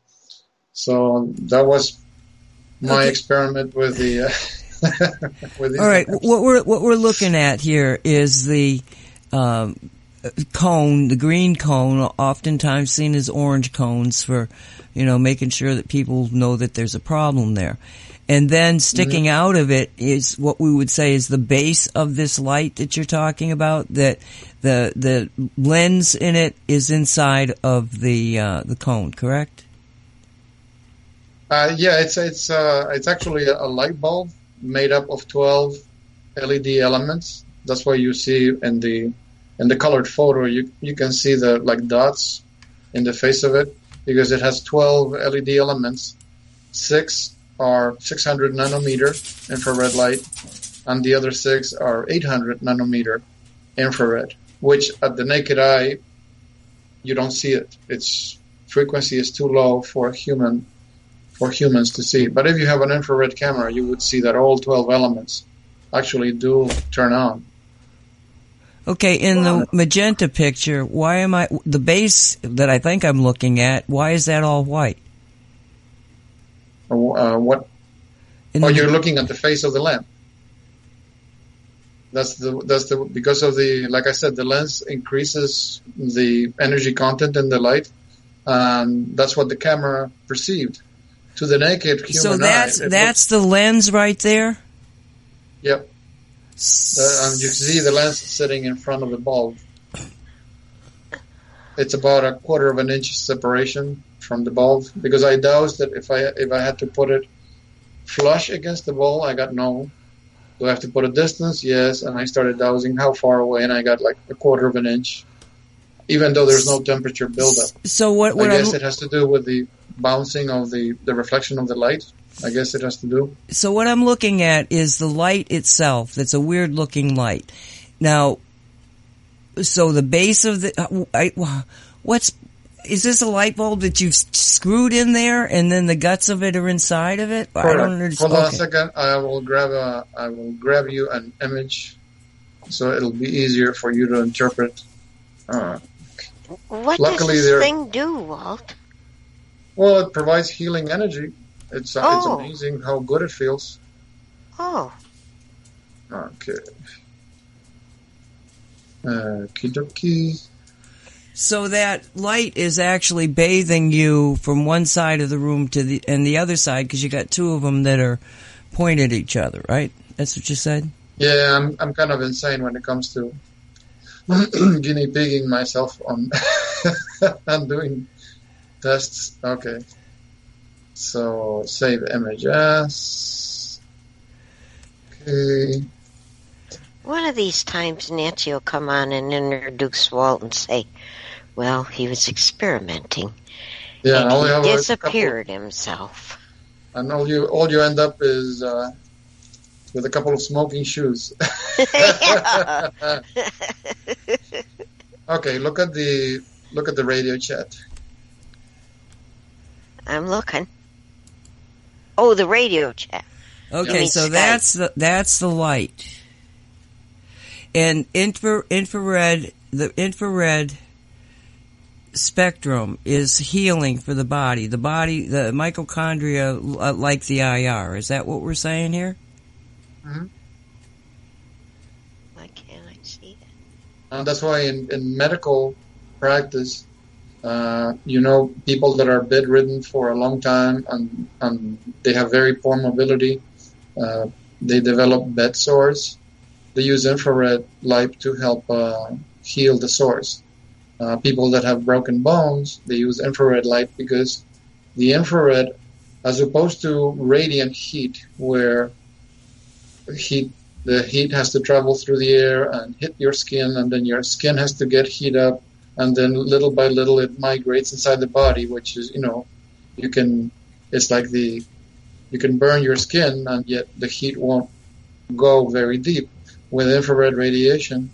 S6: so that was my
S2: Okay.
S6: experiment with the uh, with
S2: All right, what we're what we're looking at here is the um, cone, the green cone, oftentimes seen as orange cones for, you know, making sure that people know that there's a problem there. And then sticking out of it is what we would say is the base of this light that you're talking about. That the the lens in it is inside of the uh, the cone, correct?
S6: Uh, yeah, it's it's uh, it's actually a, light bulb made up of 12 LED elements. That's why you see in the in the colored photo you you can see the like dots in the face of it because it has 12 LED elements. Six are 600 nanometer infrared light, and the other six are 800 nanometer infrared, which at the naked eye you don't see it. Its frequency is too low for human for humans to see. But if you have an infrared camera, you would see that all 12 elements actually do turn on.
S2: Okay, in the magenta picture, why am I the base that I think I'm looking at? Why is that all white?
S6: Uh, what?
S2: In
S6: Oh,
S2: the-
S6: you're looking at the face of the lamp. That's the that's the because of the like I said, the lens increases the energy content in the light, and that's what the camera perceived. To the naked human
S2: so that's
S6: eye,
S2: that's the lens right there.
S6: yep. Uh, and you see the lens sitting in front of the bulb. It's about a quarter of an inch separation from the bulb because I doused it. If I if I had to put it flush against the bulb, I got no. Do I have to put a distance? Yes. And I started dowsing how far away, and I got like a quarter of an inch, even though there's no temperature buildup.
S2: So what?
S6: I guess
S2: I'm,
S6: it has to do with the bouncing of the the reflection of the light. I guess it has to do.
S2: So what I'm looking at is the light itself. That's a weird looking light. Now, so the base of the uh, I, what's is this a light bulb that you've screwed in there, and then the guts of it are inside of it? I don't
S6: Correct.
S2: understand.
S6: Hold on a second. I will grab a. I will grab you an image, so it'll be easier for you to interpret. Uh,
S5: What
S6: Luckily,
S5: does
S6: they're-
S5: this thing do, Walt?
S6: well, it provides healing energy. It's uh,
S5: Oh.
S6: it's amazing how good it feels.
S5: Oh,
S6: Okay. Okie dokie.
S2: So that light is actually bathing you from one side of the room to the and the other side because you got two of them that are pointed at each other, right? That's what you said.
S6: Yeah, I'm I'm kind of insane when it comes to guinea pigging myself on on doing tests. Okay. So save image as. Okay.
S5: one of these times Nancy will come on and introduce Walt and say, well, he was experimenting.
S6: Yeah,
S5: and he
S6: a couple-
S5: disappeared himself.
S6: and all you all you end up is uh, with a couple of smoking shoes. Okay, look at the look at the radio chat.
S5: I'm looking. Oh, the radio chat.
S2: Okay, so
S5: Skype.
S2: that's the that's the light. And infra, infrared the infrared spectrum is healing for the body. The body, the mitochondria, uh, like the IR. Is that what we're saying here?
S5: Why can't I see it?
S6: And that's why in, in medical practice, uh, you know, people that are bedridden for a long time and, and they have very poor mobility, uh, they develop bed sores. They use infrared light to help uh, heal the sores. Uh, people that have broken bones, they use infrared light because the infrared, as opposed to radiant heat, where heat the heat has to travel through the air and hit your skin, and then your skin has to get heat up, and then little by little it migrates inside the body, which is, you know, you can, it's like the, you can burn your skin, and yet the heat won't go very deep. With infrared radiation,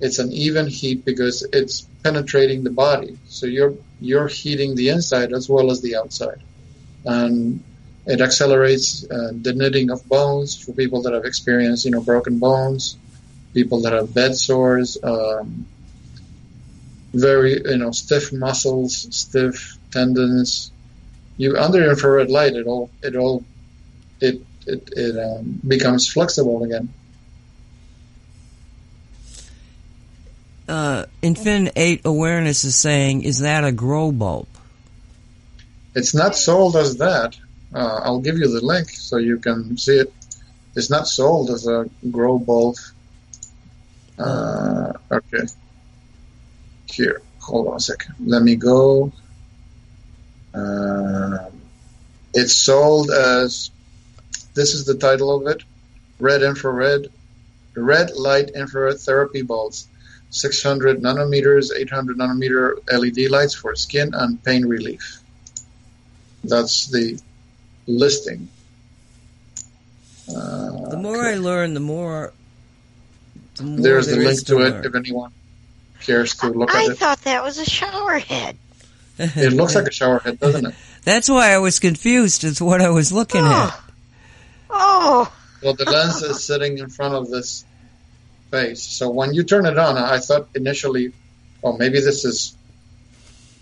S6: it's an even heat because it's penetrating the body, so you're you're heating the inside as well as the outside, and it accelerates uh, the knitting of bones for people that have experienced, you know, broken bones, people that have bed sores, um, very, you know, stiff muscles, stiff tendons. You under infrared light, it all, it all, it it, it um, becomes flexible again.
S2: Uh, Infin 8 Awareness is saying, is that a grow bulb?
S6: It's not sold as that. Uh, I'll give you the link so you can see it. It's not sold as a grow bulb. Uh, okay. Here, hold on a second. Let me go. Uh, it's sold as. This is the title of it: Red infrared, red light infrared therapy bulbs, 600 nanometers, 800 nanometer LED lights for skin and pain relief. That's the listing. Uh,
S2: The more I learn, the more. The more
S6: there's the link
S2: is
S6: to it if anyone cares to look
S5: I
S6: at it.
S5: thought that was a shower head.
S6: It looks like a shower head, doesn't it?
S2: That's why I was confused as what I was looking oh. at.
S5: Oh. Oh,
S6: Well, the lens is sitting in front of this face. So when you turn it on, I thought initially, oh, maybe this is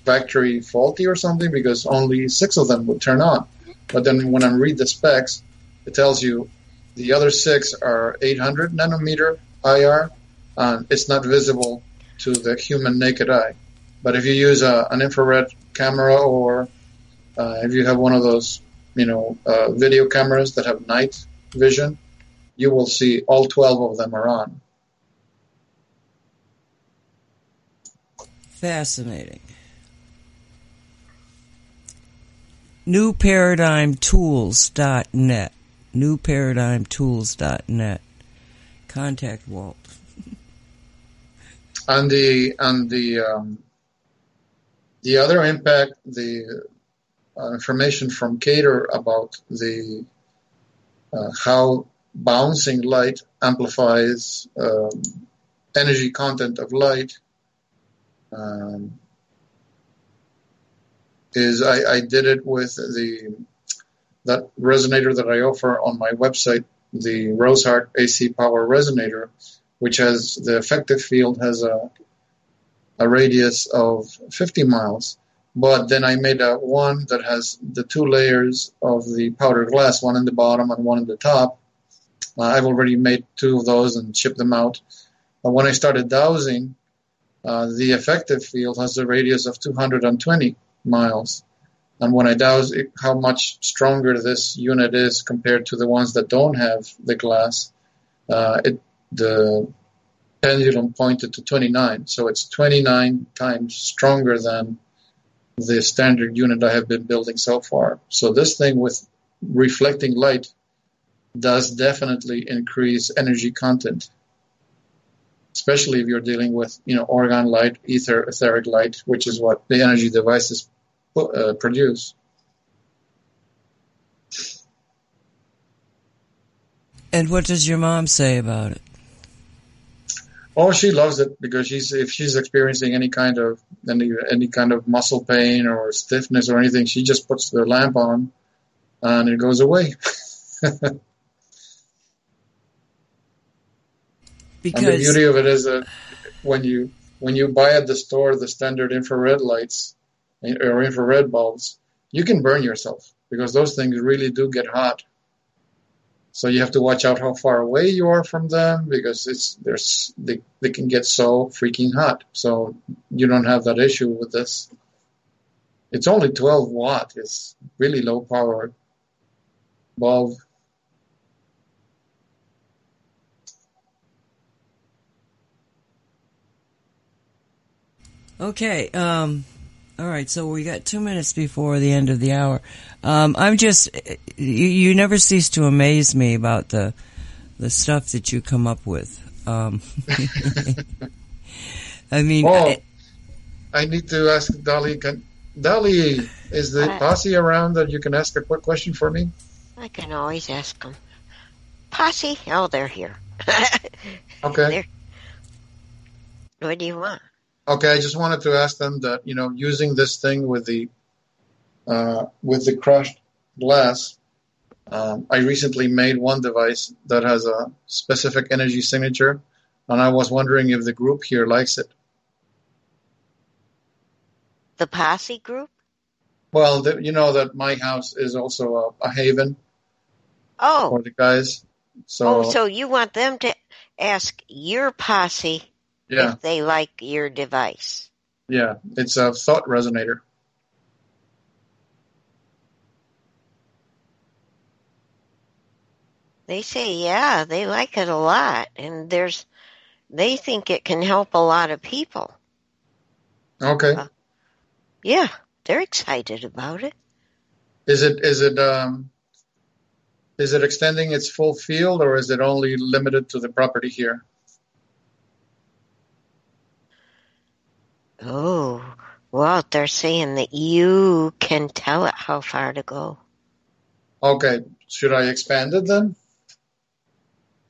S6: factory faulty or something because only six of them would turn on. But then when I read the specs, it tells you the other six are 800 nanometer IR, and it's not visible to the human naked eye. But if you use a, an infrared camera or uh, if you have one of those, you know, uh, video cameras that have night vision, you will see all 12 of them are on.
S2: Fascinating. NewParadigmTools.net. NewParadigmTools.net. Contact Walt.
S6: And the and the um, the other impact, the uh, information from Cater about the uh, how bouncing light amplifies um, energy content of light. Um, is I, I did it with the that resonator that I offer on my website, the Roseheart AC Power Resonator, which has the effective field has a a radius of 50 miles. But then I made a one that has the two layers of the powder glass, one in the bottom and one in the top. Uh, I've already made two of those and shipped them out. But when I started dowsing, uh, the effective field has a radius of 220 miles. And when I douse it, how much stronger this unit is compared to the ones that don't have the glass, uh, it, the pendulum pointed to 29. So it's 29 times stronger than the standard unit I have been building so far. So this thing with reflecting light does definitely increase energy content, especially if you're dealing with, you know, orgone light, ether, etheric light, which is what the energy devices uh, produce.
S2: And what does your mom say about it?
S6: Oh, she loves it because she's if she's experiencing any kind of any any kind of muscle pain or stiffness or anything, she just puts the lamp on, and it goes away. and the beauty of it is that when you when you buy at the store the standard infrared lights eh, or infrared bulbs, you can burn yourself because those things really do get hot. So you have to watch out how far away you are from them because it's there's they, they can get so freaking hot. So you don't have that issue with this. It's only 12 watt. It's really low power bulb.
S2: Okay. Um, all right. So we got two minutes before the end of the hour. Um, I'm just you, you never cease to amaze me about the the stuff that you come up with. Um, I mean,
S6: Oh,
S2: I-
S6: I need to ask Dolly. Can, Dolly, is the
S5: What?
S6: posse around that you can ask a quick question for me?
S5: I can always ask them. Posse? Oh, they're here.
S6: Okay.
S5: There. what do you want?
S6: Okay, I just wanted to ask them that you know using this thing with the uh, with the crushed glass. Um, I recently made one device that has a specific energy signature, and I was wondering if the group here likes it.
S5: The posse group?
S6: Well, the, you know that my house is also a, a haven
S5: Oh,
S6: for the guys. So,
S5: oh, so you want them to ask your posse
S6: yeah,
S5: if they like your device?
S6: yeah, it's a thought resonator.
S5: They say, yeah, they like it a lot, and there's, they think it can help a lot of people.
S6: Okay,
S5: Uh, Yeah, they're excited about it.
S6: is it is it um, is it extending its full field or is it only limited to the property here?
S5: Oh, well, they're saying that you can tell it how far to go.
S6: Okay, should I expand it then?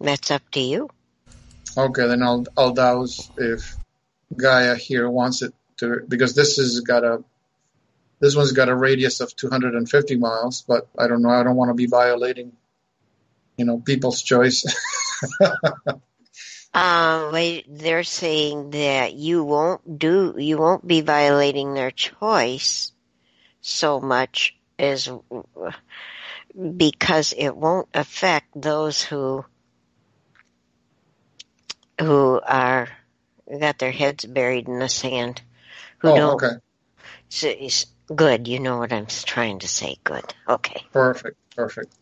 S5: That's up to you.
S6: Okay, then I'll I'll douse if Gaia here wants it to because this has got a this one's got a radius of 250 miles, but I don't know. I don't want to be violating, you know, people's choice.
S5: Um, wait, they're saying that you won't do, you won't be violating their choice so much as because it won't affect those who who are got their heads buried in the sand who
S6: oh,
S5: don't
S6: okay,
S5: so it's good you know what i'm trying to say good okay
S6: perfect, perfect.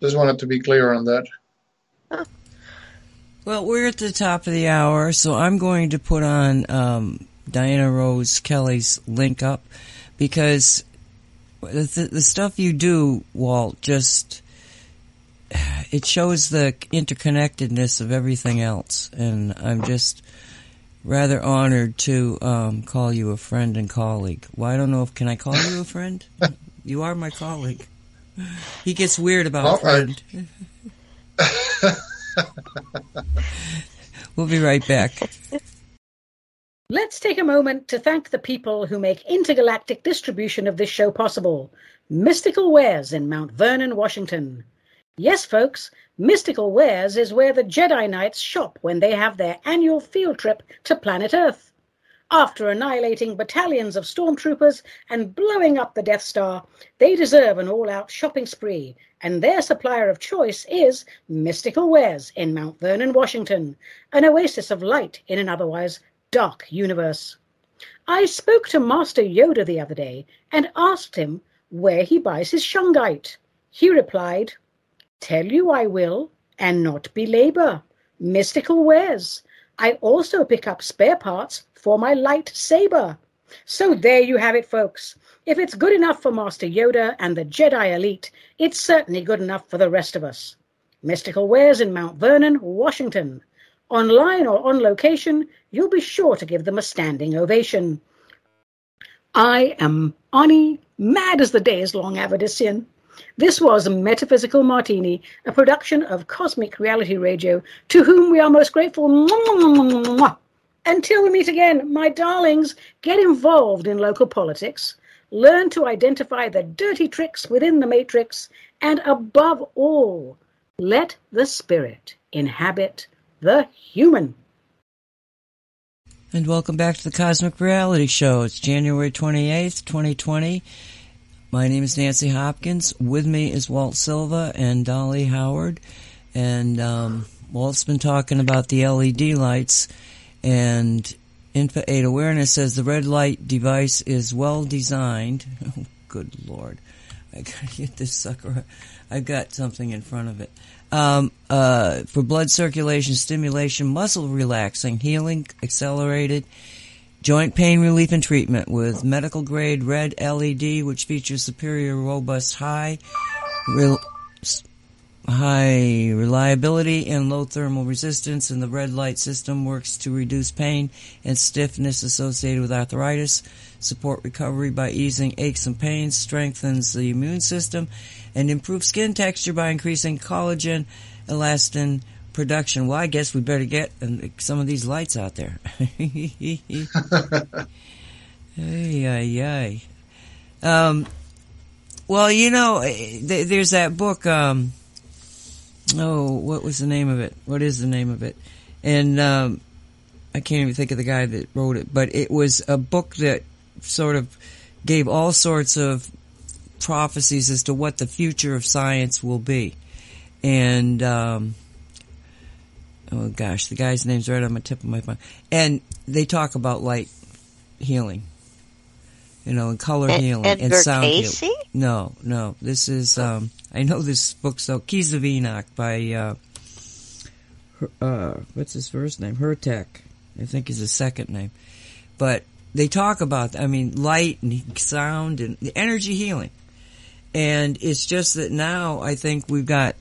S6: Just wanted to be clear on that.
S2: Well, we're at the top of the hour, so I'm going to put on um, Diana Rose Kelly's link up because the, the stuff you do, Walt, just it shows the interconnectedness of everything else, and I'm just rather honored to um, call you a friend and colleague. Well, I don't know if can I call you a friend. you are my colleague. He gets weird about
S6: All
S2: friend. we'll be right back.
S7: Let's take a moment to thank the people who make intergalactic distribution of this show possible. Mystical Wares in Mount Vernon, Washington. Yes, folks, Mystical Wares is where the Jedi Knights shop when they have their annual field trip to planet Earth. After annihilating battalions of stormtroopers and blowing up the Death Star, they deserve an all out shopping spree, and their supplier of choice is Mystical Wares in Mount Vernon, Washington, an oasis of light in an otherwise dark universe. I spoke to Master Yoda the other day and asked him where he buys his shungite. He replied, Tell you I will, and not belabor. Mystical wares. I also pick up spare parts for my lightsaber. So there you have it, folks. If it's good enough for Master Yoda and the Jedi elite, it's certainly good enough for the rest of us. Mystical Wares in Mount Vernon, Washington. Online or on location, you'll be sure to give them a standing ovation. I am Ani, mad as the day is long, Avadisian. This was Metaphysical Martini, a production of Cosmic Reality Radio, to whom we are most grateful. Until we meet again, my darlings, get involved in local politics, learn to identify the dirty tricks within the matrix, and above all, let the spirit inhabit the human.
S2: And welcome back to the Cosmic Reality Show. It's January 28th, 2020. My name is Nancy Hopkins. With me is Walt Silva and Dolly Howard. And um, Walt's been talking about the LED lights. And Infa 8 Awareness says the red light device is well designed. Oh, good Lord. I gotta get this sucker. I've got something in front of it. Um, uh, for blood circulation, stimulation, muscle relaxing, healing, accelerated, joint pain relief and treatment with medical grade red LED, which features superior, robust, high, real, high reliability and low thermal resistance. And the red light system works to reduce pain and stiffness associated with arthritis, support recovery by easing aches and pains, strengthens the immune system, and improves skin texture by increasing collagen, elastin production. Well, I guess we better get um, some of these lights out there. Ay, ay, ay. Um, well, you know, eh, th- there's that book, um, oh, what was the name of it? What is the name of it? And, um, I can't even think of the guy that wrote it, but it was a book that sort of gave all sorts of prophecies as to what the future of science will be. And, um, oh gosh, the guy's name's right on my tip of my tongue. And they talk about light healing, you know, and color
S5: Ed-
S2: healing and sound
S5: Cayce?
S2: healing. No, no, this is, um, I know this book so Keys of Enoch by, uh, uh, what's his first name? Hurtak, I think is his second name. But they talk about, I mean, light and sound and the energy healing. And it's just that now I think we've got,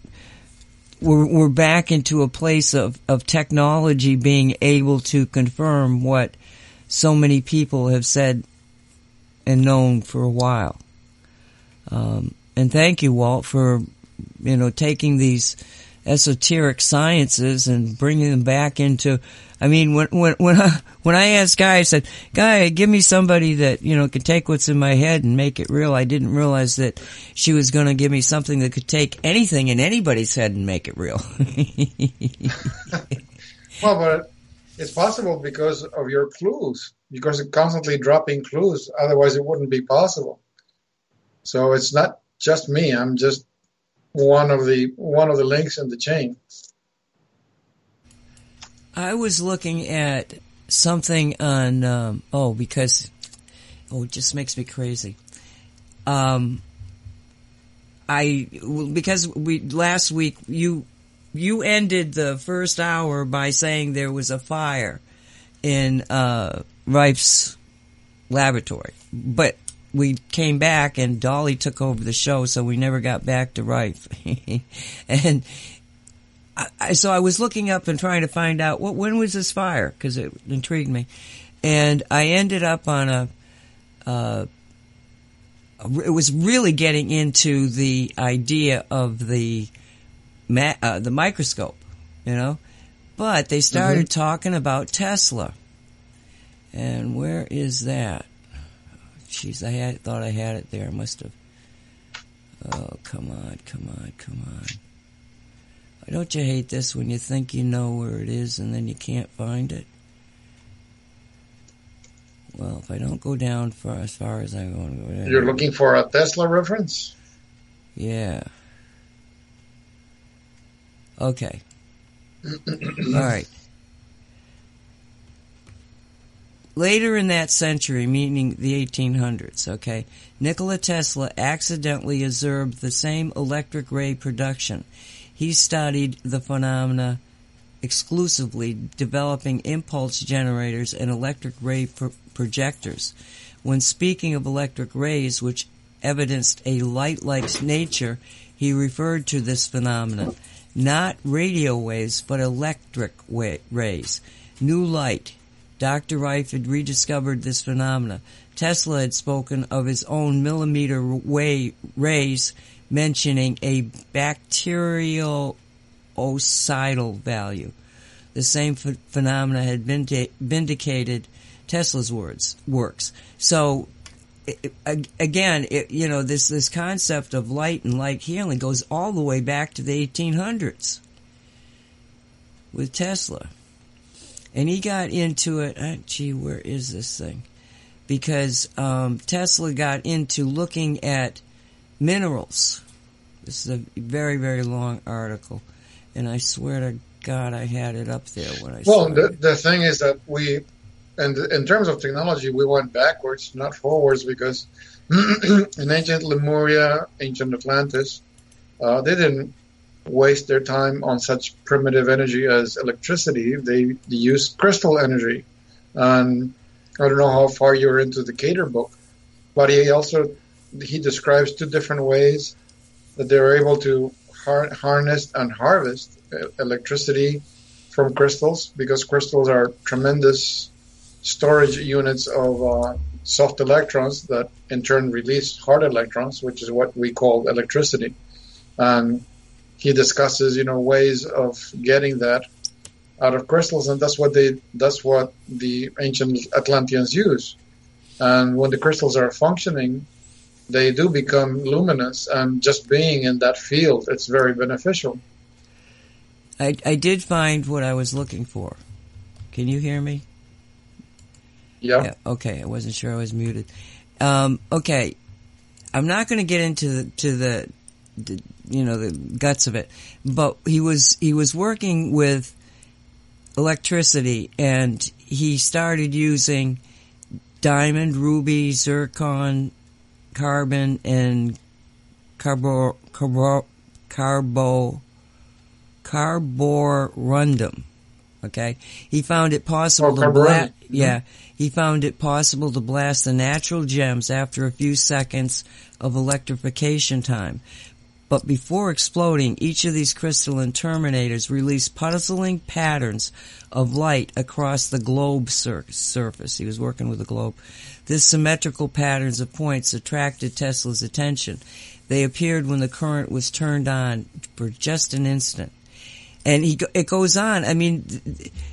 S2: we're, we're back into a place of, of technology being able to confirm what so many people have said and known for a while. Um, and thank you, Walt, for, you know, taking these esoteric sciences and bringing them back into, I mean, when, when, when I, when I asked Guy, I said, Guy, give me somebody that, you know, can take what's in my head and make it real. I didn't realize that she was going to give me something that could take anything in anybody's head and make it real.
S6: Well, but it's possible because of your clues, because you're constantly dropping clues. Otherwise, it wouldn't be possible. So it's not just me. I'm just one of the one of the links in the chain.
S2: I was looking at something on um, oh because oh it just makes me crazy. Um, I because we last week you you ended the first hour by saying there was a fire in uh, Rife's laboratory, but we came back and Dolly took over the show, so we never got back to Rife. and I, so I was looking up and trying to find out what when was this fire because it intrigued me, and I ended up on a. Uh, it was really getting into the idea of the ma- uh, the microscope, you know, but they started talking about Tesla. And where is that? Jeez, I had thought I had it there. I must have. Oh, come on, come on, come on. Why don't you hate this when you think you know where it is and then you can't find it? Well, if I don't go down for as far as I'm going to go down.
S6: You're looking for a Tesla reference?
S2: Yeah. Okay. All right. Later in that century, meaning the 1800s, okay, Nikola Tesla accidentally observed the same electric ray production. He studied the phenomena exclusively, developing impulse generators and electric ray pro- projectors. When speaking of electric rays, which evidenced a light-like nature, he referred to this phenomenon not radio waves, but electric wa- rays. New light. Dr. Rife had rediscovered this phenomena. Tesla had spoken of his own millimeter rays, mentioning a bacterial ocidal value. The same ph- phenomena had vindicated Tesla's words works. So it, again, it, you know, this this concept of light and light healing goes all the way back to the 1800s with Tesla, and he got into it. Uh, gee, where is this thing? Because um, Tesla got into looking at minerals. This is a very very long article, and I swear to God, I had it up there when I.
S6: Well, the, the thing is that we, and in terms of technology, we went backwards, not forwards, because in ancient Lemuria, ancient Atlantis, uh, they didn't waste their time on such primitive energy as electricity. They, used crystal energy, and I don't know how far you're into the Cater book, but he also he describes two different ways that they're able to har- harness and harvest uh, electricity from crystals because crystals are tremendous storage units of uh, soft electrons that in turn release hard electrons, which is what we call electricity. And he discusses, you know, ways of getting that out of crystals, and that's what they that's what the ancient Atlanteans use. And when the crystals are functioning, they do become luminous, and just being in that field, it's very beneficial.
S2: I, I did find what I was looking for. Can you hear me?
S6: Yeah.
S2: Yeah. Okay. I wasn't sure I was muted. Um, okay. I'm not going to get into the, to the, the, you know, the guts of it, but he was, he was working with electricity and he started using diamond, ruby, zircon, carbon, and carbo, carbo, carbo, carborundum. Okay, he found it possible
S6: Oh,
S2: to blast. Yeah, he found it possible to blast the natural gems after a few seconds of electrification time. But before exploding, each of these crystalline terminators released puzzling patterns of light across the globe sur- surface. He was working with a globe. This symmetrical patterns of points attracted Tesla's attention. They appeared when the current was turned on for just an instant. And he, it goes on. I mean,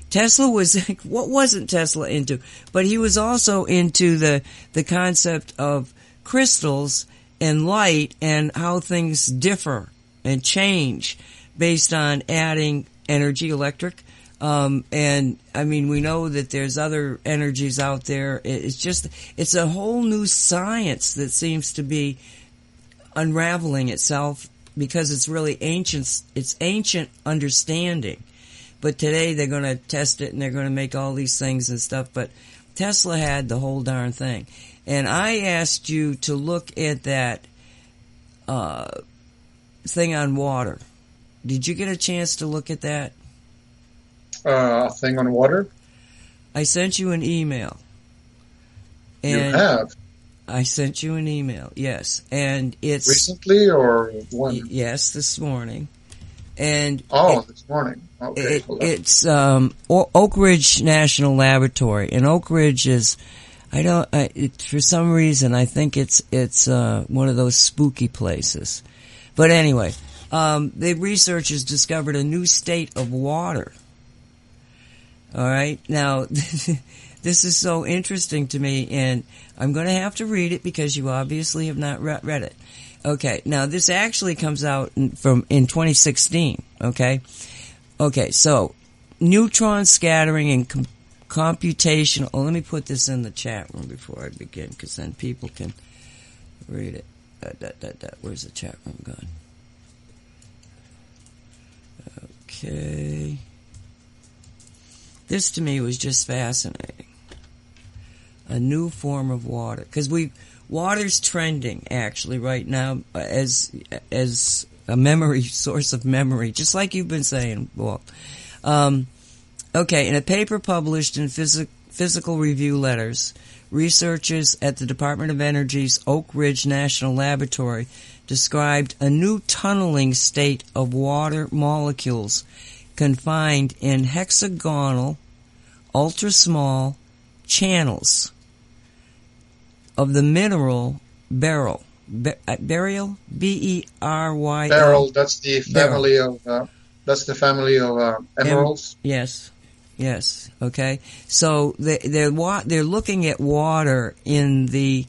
S2: Tesla was, what wasn't Tesla into? But he was also into the, the concept of crystals and light and how things differ and change based on adding energy, electric. Um, and I mean, we know that there's other energies out there. It's just, it's a whole new science that seems to be unraveling itself because it's really ancient, it's ancient understanding. But today they're going to test it and they're going to make all these things and stuff. But Tesla had the whole darn thing. And I asked you to look at that uh, thing on water. Did you get a chance to look at that?
S6: Uh, thing on water.
S2: I sent you an email.
S6: you have
S2: I sent you an email, yes. And it's
S6: recently or when?
S2: Yes, this morning. and
S6: Oh, this morning. Okay.
S2: it, it's um, O- Oak Ridge National Laboratory, and Oak Ridge is. I don't. I, it, for some reason, I think it's it's uh, one of those spooky places. But anyway, um, the researchers discovered a new state of water. All right, now this is so interesting to me, and I'm going to have to read it because you obviously have not re- read it. Okay, now this actually comes out in, from in 2016. Okay, okay, so neutron scattering and computational. Oh, let me put this in the chat room before I begin, because then people can read it. Da, da, da, da. Where's the chat room gone? Okay. This to me was just fascinating. A new form of water, because we water's trending actually right now uh, as as a memory source of memory, just like you've been saying, Walt. Um, okay, in a paper published in Physi- Physical Review Letters, researchers at the Department of Energy's Oak Ridge National Laboratory described a new tunneling state of water molecules confined in hexagonal, ultra small channels of the mineral beryl. Be- uh, beryl? B E R Y.
S6: Beryl, that's the
S2: Beryl.
S6: family of uh, that's the family of uh, emeralds.
S2: Yes, yes. Okay, so they, they're they're looking at water in the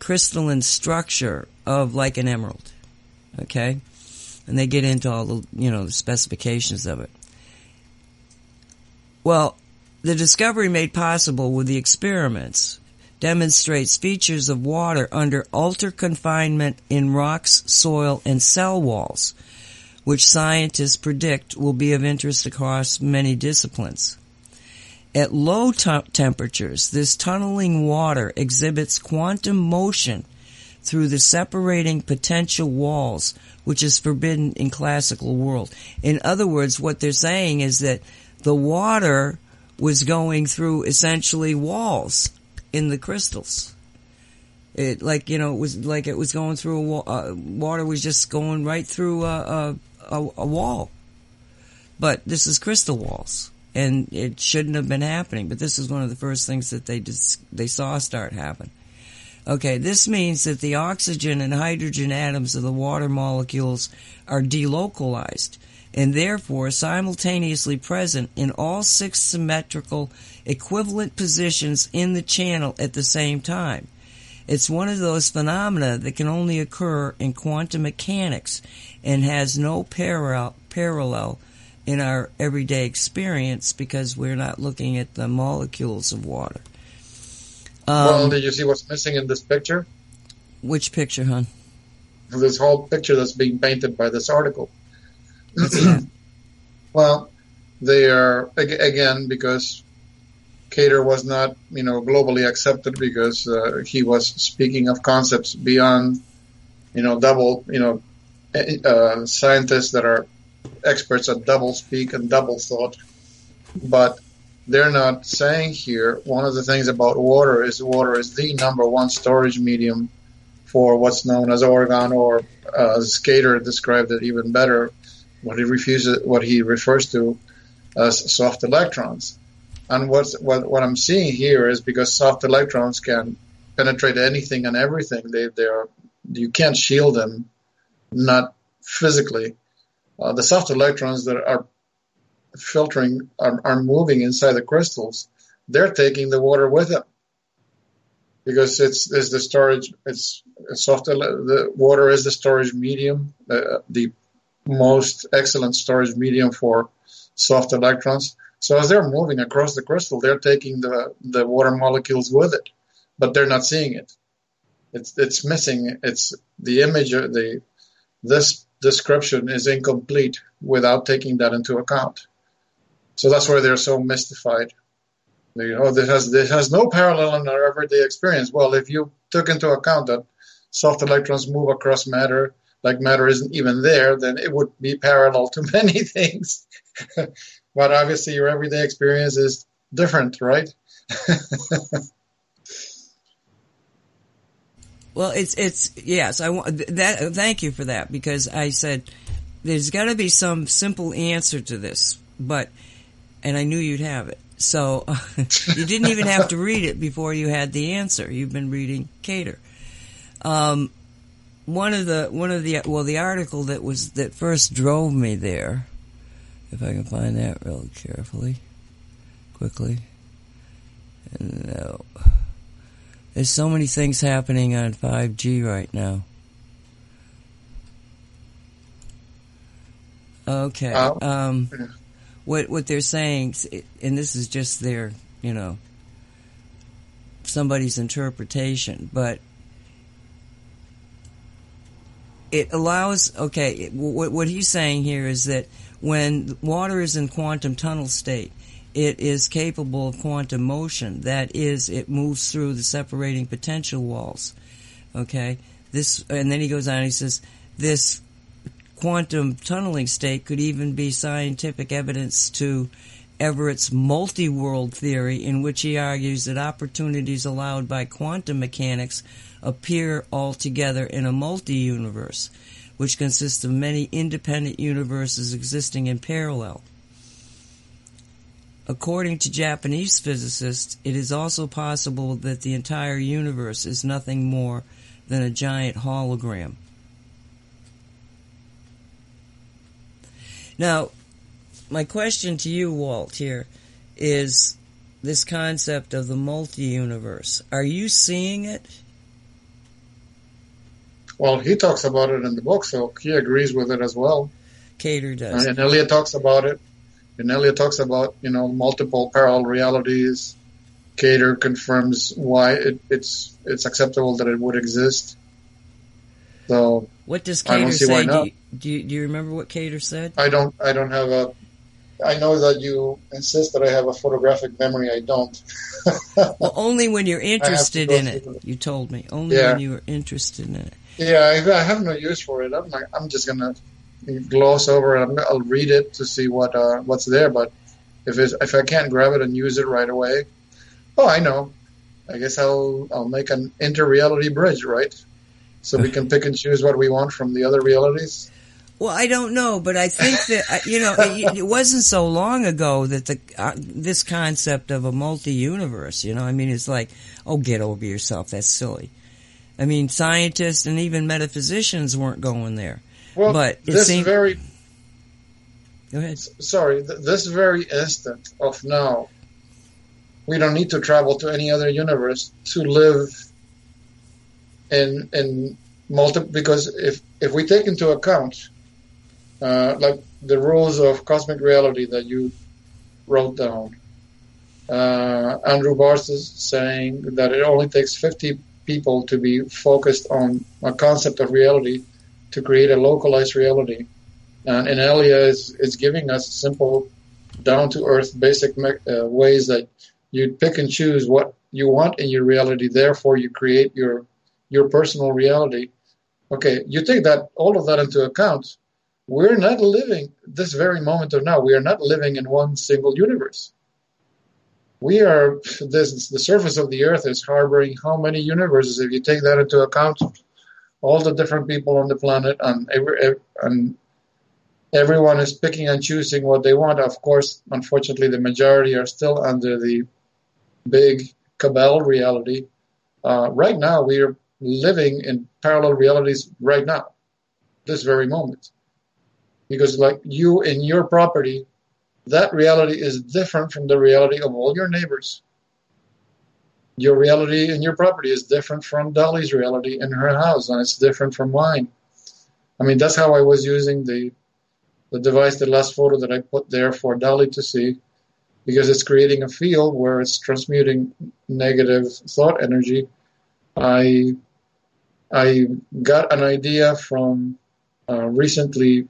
S2: crystalline structure of like an emerald. Okay, and they get into all the you know the specifications of it. Well, the discovery made possible with the experiments demonstrates features of water under ultra confinement in rocks, soil, and cell walls which scientists predict will be of interest across many disciplines. At low te- temperatures, this tunneling water exhibits quantum motion through the separating potential walls, which is forbidden in classical world. In other words, what they're saying is that the water was going through essentially walls in the crystals. It like you know it was like it was going through a. Uh, water was just going right through a, a, a, wall. But this is crystal walls, and it shouldn't have been happening. But this is one of the first things that they dis- they saw start happen. Okay, this means that the oxygen and hydrogen atoms of the water molecules are delocalized and therefore simultaneously present in all six symmetrical equivalent positions in the channel at the same time. It's one of those phenomena that can only occur in quantum mechanics and has no parallel, parallel in our everyday experience because we're not looking at the molecules of water.
S6: well,
S2: Um,
S6: did you see what's missing in this picture?
S2: which picture, hon?
S6: This whole picture that's being painted by this article. well, they are again because Cater was not, you know, globally accepted because uh, he was speaking of concepts beyond, you know, double, you know, uh, scientists that are experts at double speak and double thought. But they're not saying here. One of the things about water is water is the number one storage medium for what's known as orgone, or uh, Cater described it even better, what he refuses, what he refers to as soft electrons. And what's, what what I'm seeing here is because soft electrons can penetrate anything and everything. They they are you can't shield them, not physically. Uh, the soft electrons that are filtering are, are moving inside the crystals. They're taking the water with them because it's, it's the storage. It's soft. The water is the storage medium, uh, the most excellent storage medium for soft electrons. So as they're moving across the crystal, they're taking the the water molecules with it, but they're not seeing it. It's it's missing. It's the image. The this description is incomplete without taking that into account. So that's why they're so mystified. They, oh, this has this has no parallel in our everyday experience. Well, if you took into account that soft electrons move across matter like matter isn't even there, then it would be parallel to many things. but obviously, your everyday experience is different, right?
S2: Well, it's it's yes. I want that. Thank you for that because I said there's got to be some simple answer to this, but and I knew you'd have it. So you didn't even have to read it before you had the answer. You've been reading Cater. Um, one of the one of the well, the article that was that first drove me there, if I can find that real carefully, quickly. No, there's so many things happening on 5G right now. Okay. Um, what what they're saying, and this is just their, you know, somebody's interpretation, but it allows. Okay, what what he's saying here is that when water is in quantum tunnel state, it is capable of quantum motion. That is, it moves through the separating potential walls. Okay, this, and then he goes on. He says this quantum tunneling state could even be scientific evidence to Everett's multi-world theory, in which he argues that opportunities allowed by quantum mechanics appear altogether in a multi-universe, which consists of many independent universes existing in parallel. According to Japanese physicists, it is also possible that the entire universe is nothing more than a giant hologram. Now, my question to you, Walt, here is this concept of the multi universe. Are you seeing it?
S6: Well, he talks about it in the book, so he agrees with it as well.
S2: Cater does.
S6: And Elliot talks about it. And Elliot talks about, you know, multiple parallel realities. Cater confirms why it, it's it's acceptable that it would exist. So
S2: What does
S6: I don't
S2: Cater
S6: see
S2: say?
S6: why
S2: Do you, do, you, do you remember what Cater said?
S6: I don't I don't have a I know that you insist that I have a photographic memory. I don't.
S2: Well, only when you're interested in it.
S6: it.
S2: You told me. Only
S6: Yeah.
S2: when you were interested in it.
S6: Yeah, I, I have no use for it. I'm like, I'm just gonna gloss over it. I'll read it to see what uh, what's there. But if if I can't grab it and use it right away, oh, I know. I guess I'll I'll make an inter-reality bridge, right? So we can pick and choose what we want from the other realities.
S2: Well, I don't know, but I think that uh, you know it, it wasn't so long ago that the uh, this concept of a multi-universe. You know, I mean, it's like, oh, get over yourself. That's silly. I mean, scientists and even metaphysicians weren't going there.
S6: Well,
S2: But
S6: this very
S2: Go ahead.
S6: sorry, th- this very instant of now, we don't need to travel to any other universe to live in in multiple. because if if we take into account uh, like the rules of cosmic reality that you wrote down, uh, Andrew Barth is saying that it only takes 50 people to be focused on a concept of reality to create a localized reality. And, and Elia is, is giving us simple, down to earth, basic me- uh, ways that you pick and choose what you want in your reality. Therefore, you create your your personal reality. Okay, you take that all of that into account. We're not living this very moment of now. We are not living in one single universe. We are this the surface of the earth is harboring how many universes? If you take that into account, all the different people on the planet and every, and everyone is picking and choosing what they want. Of course, unfortunately, the majority are still under the big cabal reality. Uh, right now, we are living in parallel realities right now, this very moment. Because, like you in your property, that reality is different from the reality of all your neighbors. Your reality and your property is different from Dolly's reality in her house, and it's different from mine. I mean, that's how I was using the the device, the last photo that I put there for Dolly to see, because it's creating a field where it's transmuting negative thought energy. I I got an idea from uh, recently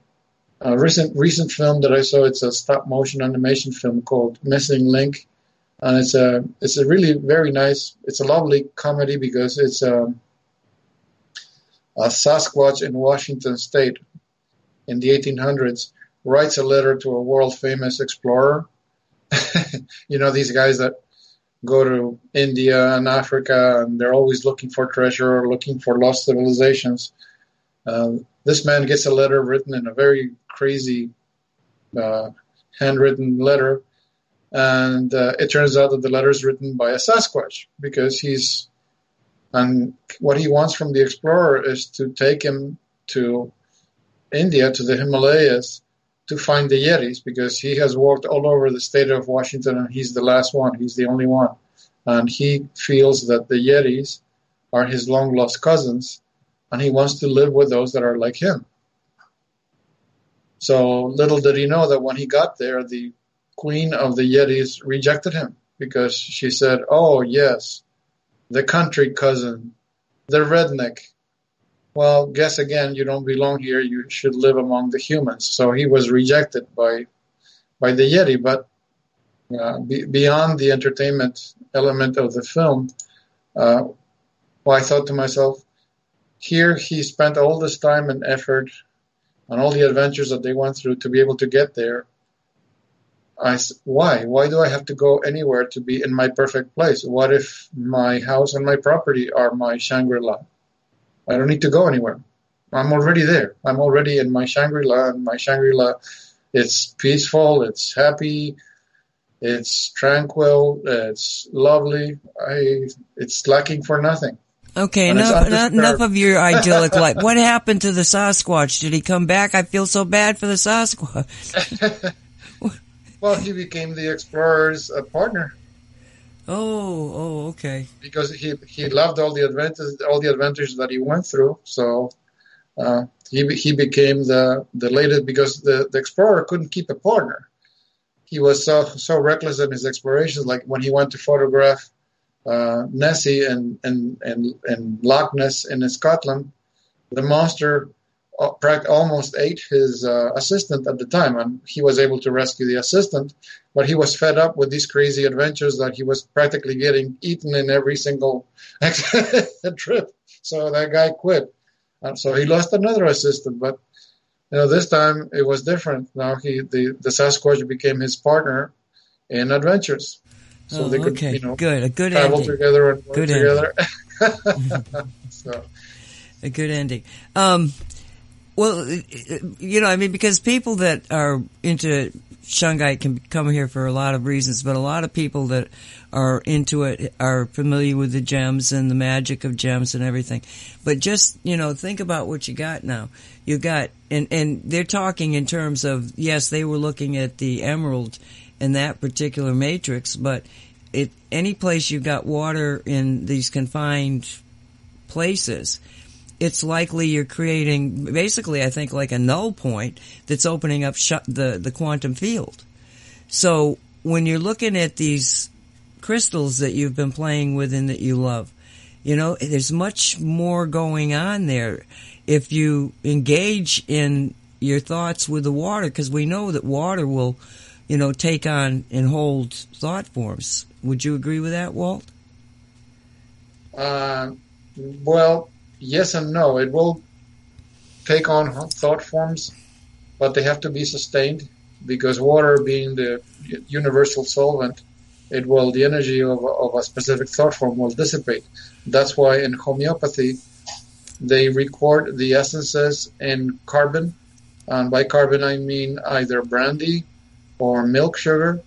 S6: a recent recent film that I saw. It's a stop motion animation film called Missing Link, and it's a it's a really very nice. It's a lovely comedy because it's a, a Sasquatch in Washington State in the 1800s writes a letter to a world famous explorer. you know these guys that go to India and Africa and they're always looking for treasure or looking for lost civilizations. Uh, this man gets a letter written in a very crazy uh, handwritten letter, and uh, it turns out that the letter is written by a Sasquatch because he's and what he wants from the explorer is to take him to India to the Himalayas to find the Yetis because he has walked all over the state of Washington and he's the last one. He's the only one. And he feels that the Yetis are his long lost cousins and he wants to live with those that are like him. So little did he know that when he got there, the queen of the Yetis rejected him because she said, Oh, yes, the country cousin, the redneck. Well, guess again, you don't belong here. You should live among the humans. So he was rejected by by the Yeti. But uh, be, beyond the entertainment element of the film, uh, well, I thought to myself, here he spent all this time and effort on all the adventures that they went through to be able to get there. I why why do I have to go anywhere to be in my perfect place? What if my house and my property are my Shangri-La? I don't need to go anywhere. I'm already there. I'm already in my Shangri-La, and my Shangri-La, it's peaceful, it's happy, it's tranquil, it's lovely. I it's lacking for nothing.
S2: Okay,
S6: And
S2: enough, enough, enough of your idyllic life. What happened to the Sasquatch? Did he come back? I feel so bad for the Sasquatch.
S6: Well, he became the explorer's uh, partner
S2: Oh, oh, okay.
S6: because he he loved all the adventures all the adventures that he went through. So uh, he he became the the latest because the, the explorer couldn't keep a partner. He was so so reckless in his explorations. Like when he went to photograph uh, Nessie and and and and Loch Ness in Scotland, the monster almost ate his uh, assistant at the time, and he was able to rescue the assistant. But he was fed up with these crazy adventures that he was practically getting eaten in every single trip. So that guy quit. And so he lost another assistant, but you know this time it was different. Now he the the Sasquatch became his partner in adventures, so
S2: oh,
S6: they could
S2: okay,
S6: you know
S2: good. A good
S6: travel
S2: ending.
S6: together and work
S2: Good
S6: together. so
S2: A good ending. Um, well, uh, you know, I mean, because people that are into Shungite can come here for a lot of reasons, but a lot of people that are into it are familiar with the gems and the magic of gems and everything. But just, you know, think about what you got now. You got, and, and they're talking in terms of, yes, they were looking at the emerald in that particular matrix, but it, any place you've got water in these confined places, it's likely you're creating basically, I think, like a null point that's opening up sh- the the quantum field. So when you're looking at these crystals that you've been playing with and that you love, you know, there's much more going on there if you engage in your thoughts with the water, because we know that water will, you know, take on and hold thought forms. Would you agree with that, Walt?
S6: Uh, well, yes and no. It will take on thought forms, but they have to be sustained because water, being the universal solvent, it will the energy of, of a specific thought form will dissipate. That's why in homeopathy they record the essences in carbon, and by carbon I mean either brandy or milk sugar.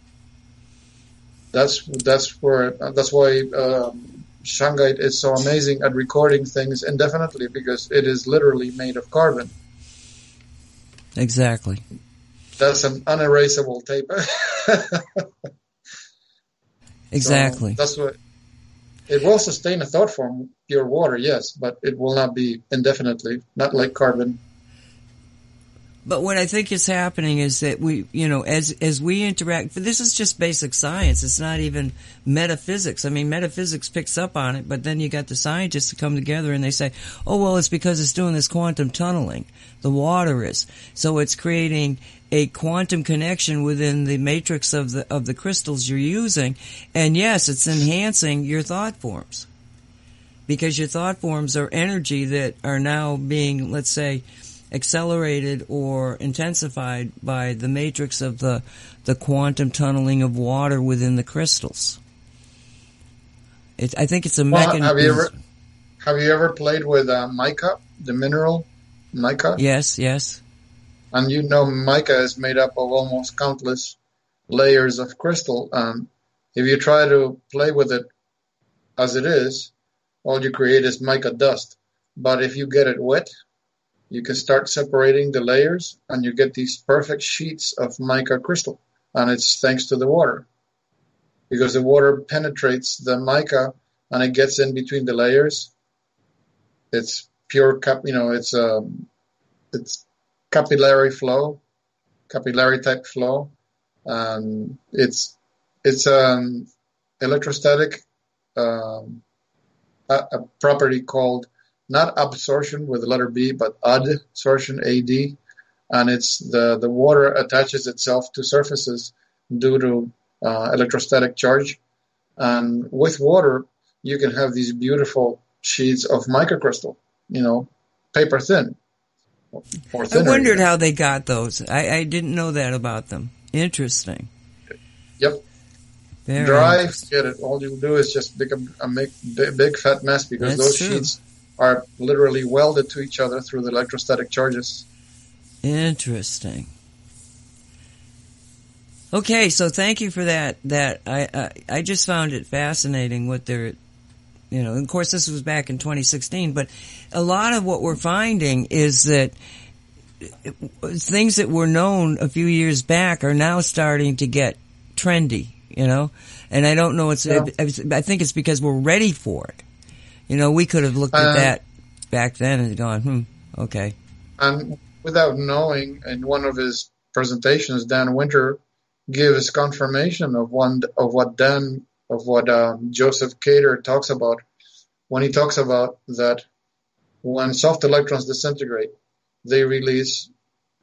S6: That's that's where that's why. Um, Shungite is so amazing at recording things indefinitely because it is literally made of carbon.
S2: Exactly.
S6: That's an unerasable tape.
S2: Exactly.
S6: So that's what it will sustain a thought form, pure water, yes, but it will not be indefinitely, not like carbon.
S2: But what I think is happening is that we, you know, as as we interact, this is just basic science. It's not even metaphysics. I mean, metaphysics picks up on it, but then you got the scientists to come together and they say, "Oh, well, it's because it's doing this quantum tunneling. The water is so it's creating a quantum connection within the matrix of the of the crystals you're using, and yes, it's enhancing your thought forms." Because your thought forms are energy that are now being, let's say, accelerated or intensified by the matrix of the the quantum tunneling of water within the crystals. It, I think it's a
S6: Well,
S2: mechanism.
S6: have you ever have you ever played with uh, mica, the mineral? mica.
S2: Yes, yes.
S6: And you know, mica is made up of almost countless layers of crystal. And if you try to play with it as it is, all you create is mica dust. But if you get it wet, you can start separating the layers and you get these perfect sheets of mica crystal. And it's thanks to the water. Because the water penetrates the mica and it gets in between the layers. It's pure cap, you know, it's um, it's capillary flow, capillary type flow. Um, it's it's an electrostatic um, a, a property called not absorption with the letter B, but adsorption, AD, and it's the the water attaches itself to surfaces due to uh, electrostatic charge, and with water you can have these beautiful sheets of microcrystal, you know, paper thin. Or
S2: I wondered how they got those. I, I didn't know that about them. Interesting.
S6: Yep.
S2: Very
S6: Dry, forget it. All you do is just make a, a make big, big fat mess because
S2: That's
S6: those
S2: true.
S6: sheets are literally welded to each other through the electrostatic charges.
S2: Interesting. Okay, so thank you for that. That I, I I just found it fascinating what they're, you know. Of course, this was back in 2016, but a lot of what we're finding is that things that were known a few years back are now starting to get trendy. You know, and I don't know. It's
S6: Yeah.
S2: I think it's because we're ready for it. You know, we could have looked at
S6: Uh,
S2: that back then and gone, hmm, okay.
S6: And without knowing, in one of his presentations, Dan Winter gives confirmation of one of what Dan of what um, Joseph Cater talks about when he talks about that when soft electrons disintegrate, they release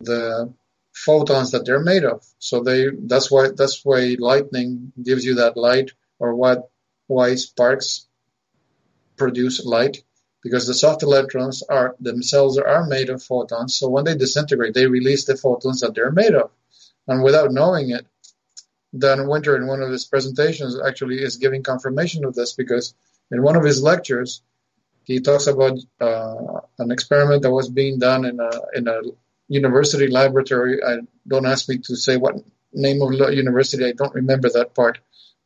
S6: the photons that they're made of. So they that's why that's why lightning gives you that light, or what why sparks produce light because the soft electrons are themselves are made of photons. So when they disintegrate, they release the photons that they're made of, and without knowing it, Dan Winter in one of his presentations actually is giving confirmation of this because in one of his lectures he talks about uh, an experiment that was being done in a in a university laboratory. I don't ask me to say what name of university. I don't remember that part,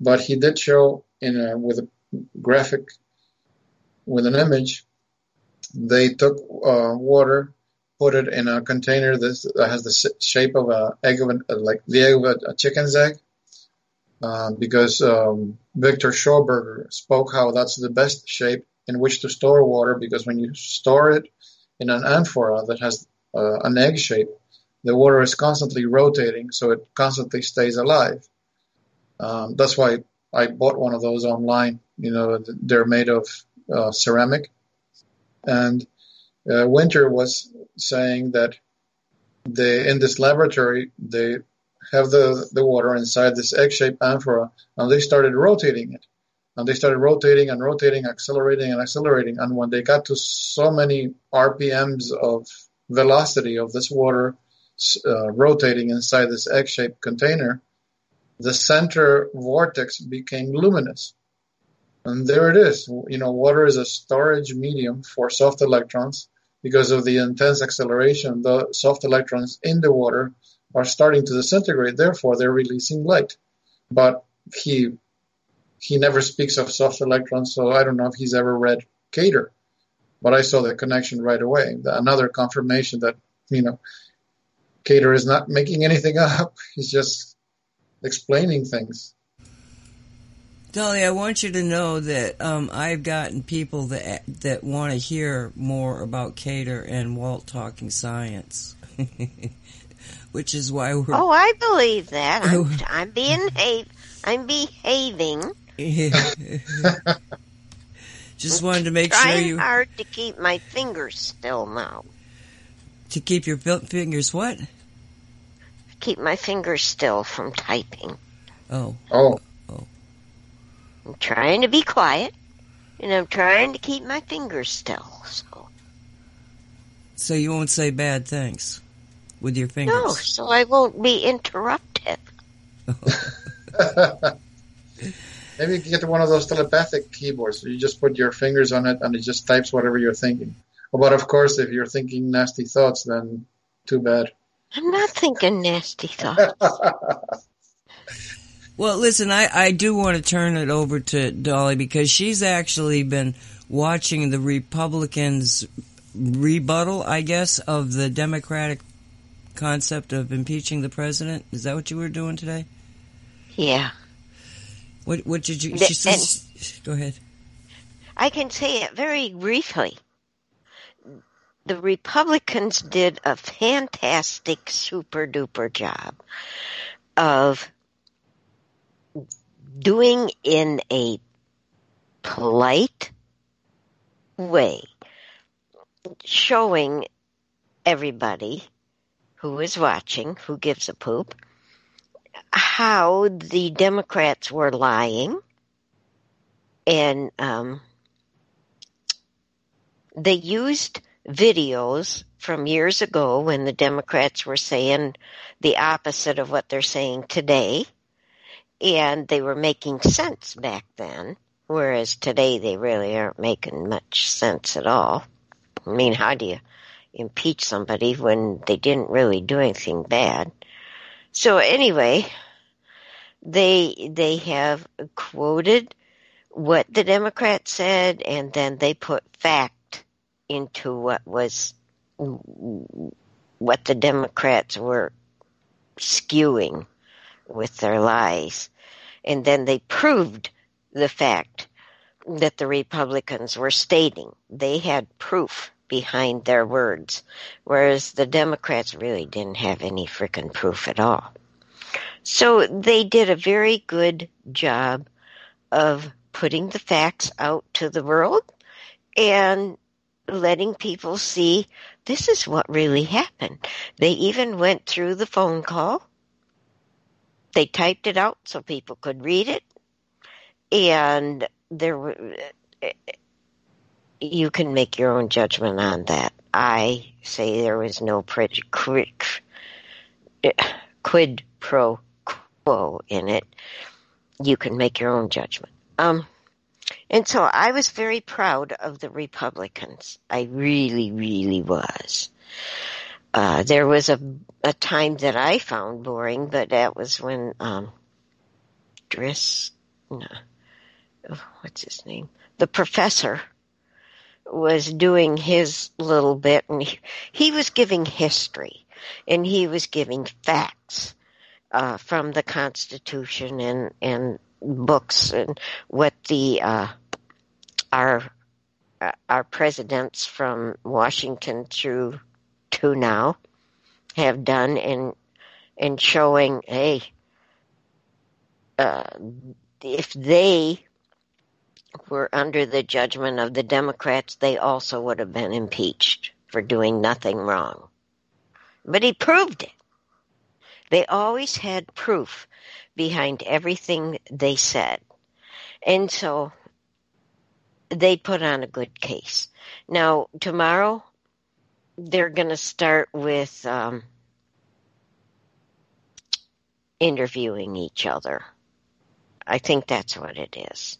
S6: but he did show in a, with a graphic with an image. They took uh, water, put it in a container that has the shape of a egg of an, uh, like the egg of a, chicken's egg, uh, because um, Victor Schauberger spoke how that's the best shape in which to store water because when you store it in an amphora that has uh, an egg shape, the water is constantly rotating, so it constantly stays alive. Um, that's why I bought one of those online. You know, they're made of uh, ceramic. And uh, Winter was saying that they in this laboratory they have the the water inside this egg-shaped amphora, and they started rotating it, and they started rotating and rotating, accelerating and accelerating, and when they got to so many RPMs of velocity of this water uh, rotating inside this egg-shaped container, the center vortex became luminous. And there it is. You know, water is a storage medium for soft electrons. Because of the intense acceleration, the soft electrons in the water are starting to disintegrate. Therefore, they're releasing light. But he he never speaks of soft electrons, so I don't know if he's ever read Cater. But I saw the connection right away. Another confirmation that you know Cater is not making anything up. He's just explaining things.
S2: Dolly, I want you to know that um, I've gotten people that that want to hear more about Cater and Walt talking science, which is why we're.
S5: Oh, I believe that. I'm, I'm being I'm behaving.
S2: Just wanted to make sure
S5: Trying
S2: you
S5: hard to keep my fingers still now.
S2: to keep your fingers what?
S5: Keep my fingers still from typing.
S2: Oh,
S6: Oh,
S5: I'm trying to be quiet, and I'm trying to keep my fingers still. So
S2: so you won't say bad things with your fingers.
S5: no, so I won't be interrupted.
S6: maybe you can get one of those telepathic keyboards. You just put your fingers on it and it just types whatever you're thinking. But of course, if you're thinking nasty thoughts, then too bad.
S5: I'm not thinking nasty thoughts.
S2: Well, listen, I, I do want to turn it over to Dolly because she's actually been watching the Republicans' rebuttal, I guess, of the Democratic concept of impeaching the president. Is that what you were doing today?
S5: yeah.
S2: What what did you? She says, go ahead.
S5: I can say it very briefly. The Republicans did a fantastic, super duper job of doing in a polite way, showing everybody who is watching, who gives a poop, how the Democrats were lying and um, they used videos from years ago when the Democrats were saying the opposite of what they're saying today, and they were making sense back then, whereas today they really aren't making much sense at all. I mean, how do you impeach somebody when they didn't really do anything bad? So anyway, they they have quoted what the Democrats said, and then they put fact into what was what the Democrats were skewing with their lies. And then they proved the fact that the Republicans were stating. They had proof behind their words, whereas the Democrats really didn't have any frickin' proof at all. So they did a very good job of putting the facts out to the world and letting people see this is what really happened. They even went through the phone call. They typed it out so people could read it. And there you can make your own judgment on that. I say there was no quid, quid pro quo in it. You can make your own judgment. Um, and so I was very proud of the Republicans. I really, really was. Uh, there was a, a time that I found boring, but that was when, um, Driss, oh, what's his name? The professor was doing his little bit and he, he was giving history and he was giving facts, uh, from the Constitution and, and books and what the, uh, our uh, our presidents from Washington through to now have done in in showing hey uh, if they were under the judgment of the Democrats they also would have been impeached for doing nothing wrong. But he proved it. They always had proof behind everything they said. And so they put on a good case. Now, tomorrow, they're going to start with um, interviewing each other. I think that's what it is.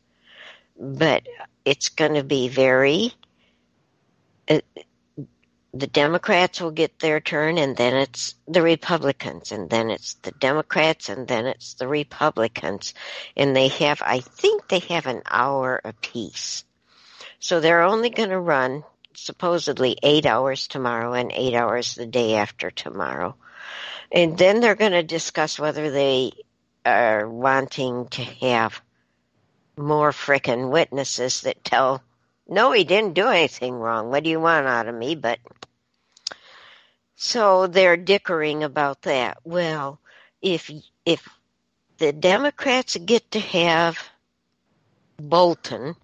S5: But it's going to be very. Uh, the Democrats will get their turn, and then it's the Republicans, and then it's the Democrats, and then it's the Republicans. And they have, I think they have an hour apiece. So they're only going to run supposedly eight hours tomorrow and eight hours the day after tomorrow. And then they're going to discuss whether they are wanting to have more frickin' witnesses that tell, no, he didn't do anything wrong. What do you want out of me? But so they're dickering about that. Well, if if the Democrats get to have Bolton,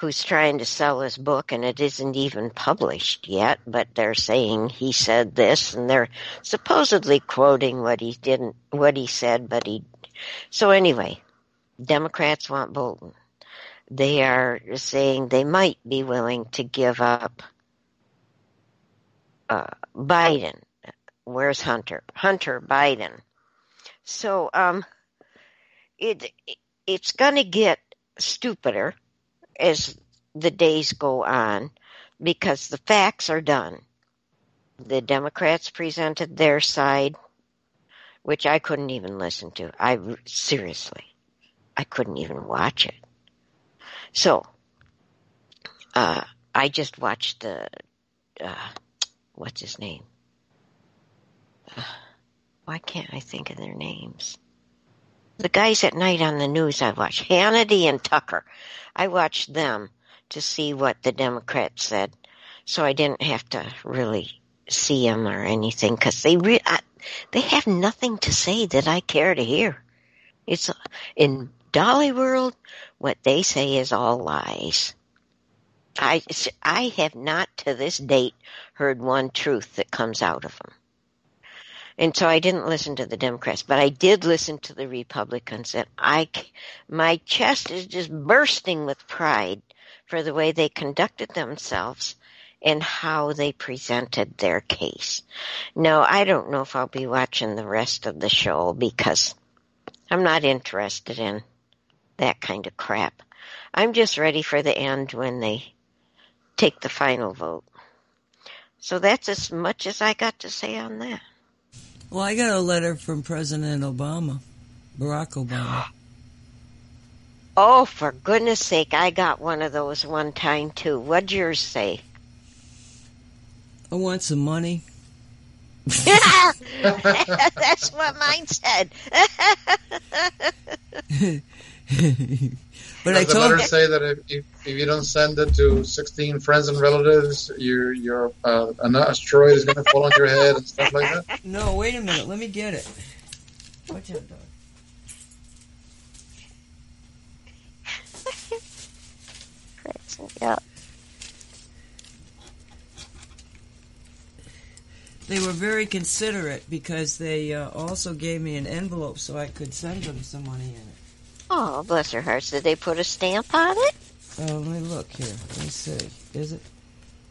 S5: who's trying to sell his book and it isn't even published yet, but they're saying he said this and they're supposedly quoting what he didn't, what he said, but he, so anyway, Democrats want Bolton. They are saying they might be willing to give up uh, Biden. Where's Hunter? Hunter Biden. So, um, it, it's gonna get stupider as the days go on. because the facts are done. The Democrats presented their side, which I couldn't even listen to. I seriously, I couldn't even watch it. So, uh, I just watched the, uh, what's his name? Uh, why can't I think of their names? The guys at night on the news I watch, Hannity and Tucker. I watched them to see what the Democrats said, so I didn't have to really see them or anything because they re- I, they have nothing to say that I care to hear. It's in Dolly World, what they say is all lies. I I have not to this date heard one truth that comes out of them. And so I didn't listen to the Democrats, but I did listen to the Republicans and I, my chest is just bursting with pride for the way they conducted themselves and how they presented their case. No, I don't know if I'll be watching the rest of the show because I'm not interested in that kind of crap. I'm just ready for the end when they take the final vote. So that's as much as I got to say on that.
S2: Well, I got a letter from President Obama, Barack Obama.
S5: Oh, for goodness sake, I got one of those one time too. What'd yours say?
S2: I want some money.
S5: That's what mine said.
S2: but I
S6: Does the
S2: told
S6: letter say that if, if, if you don't send it to 16 friends and relatives, your your uh, an asteroid is going to fall on your head and stuff like that?
S2: No, wait a minute. Let me get it. Watch out, dog.
S5: yeah.
S2: They were very considerate because they uh, also gave me an envelope so I could send them some money in it.
S5: Oh, bless her hearts. Did they put a stamp on it?
S2: Uh, let me look here. Let me see. Is it?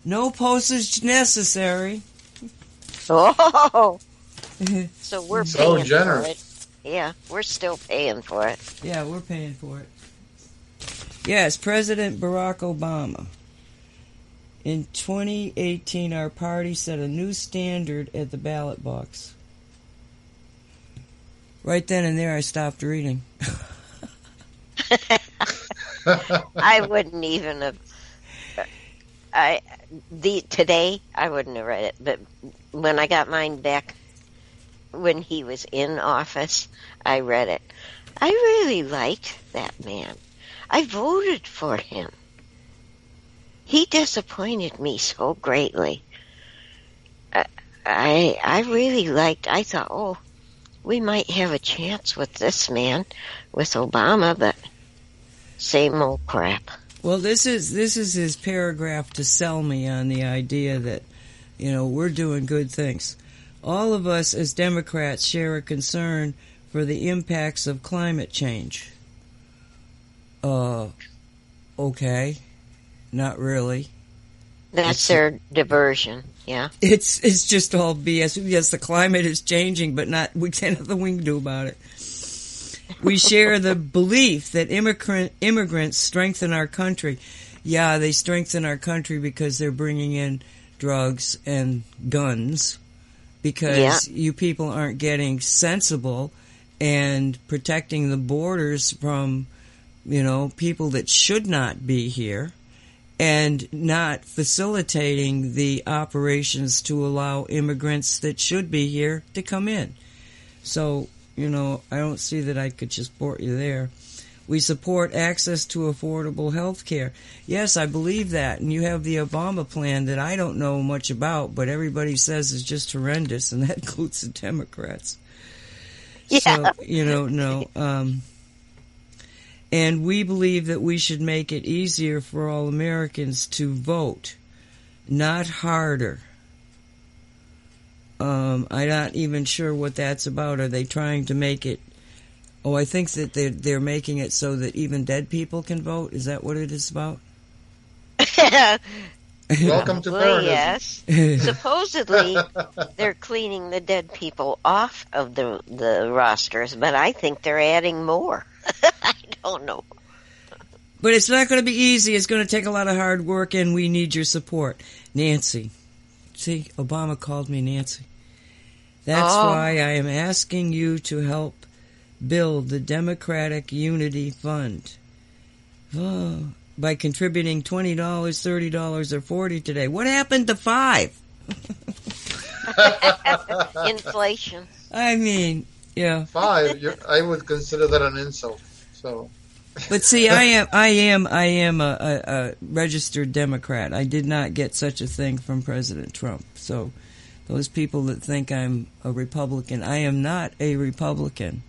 S2: No postage necessary.
S5: Oh, so we're
S6: So
S5: paying
S6: generous.
S5: for it. Yeah, we're still paying for it.
S2: Yeah, we're paying for it. Yes, President Barack Obama. In 2018, our party set a new standard at the ballot box. Right then and there, I stopped reading.
S5: I wouldn't even have. I the today I wouldn't have read it, but when I got mine back when he was in office, I read it. I really liked that man. I voted for him. He disappointed me so greatly. I I, I really liked. I thought, oh, we might have a chance with this man, with Obama, but same old crap.
S2: Well, this is this is his paragraph to sell me on the idea that, you know, we're doing good things. All of us as Democrats share a concern for the impacts of climate change. Uh, okay, not really.
S5: That's their diversion. Yeah.
S2: It's it's just all BS. Yes, the climate is changing, but not we can't have the can do about it. We share the belief that immigrant immigrants strengthen our country. Yeah, they strengthen our country because they're bringing in drugs and guns. Because you people aren't getting sensible and protecting the borders from, you know, people that should not be here and not facilitating the operations to allow immigrants that should be here to come in. So, you know, I don't see that I could just support you there. We support access to affordable health care. Yes, I believe that. And you have the Obama plan that I don't know much about, but everybody says is just horrendous, and that includes the Democrats.
S5: Yeah.
S2: So, you know, no. Um, and we believe that we should make it easier for all Americans to vote, not harder. Um, I'm not even sure what that's about. Are they trying to make it? Oh, I think that they're they're making it so that even dead people can vote. Is that what it is about?
S6: Welcome to
S5: well,
S6: paradise.
S5: yes. Supposedly, they're cleaning the dead people off of the the rosters, but I think they're adding more. I don't know.
S2: But it's not going to be easy. It's going to take a lot of hard work, and we need your support. Nancy. See, Obama called me Nancy. That's
S5: Oh.
S2: why I am asking you to help build the Democratic Unity Fund. Oh, by contributing $20, $30, or 40 today. What happened to five?
S5: Inflation.
S2: I mean, yeah.
S6: Five, you're, I would consider that an insult. So,
S2: But see, I am, I am, I am a, a, a registered Democrat. I did not get such a thing from President Trump. So, those people that think I'm a Republican, I am not a Republican.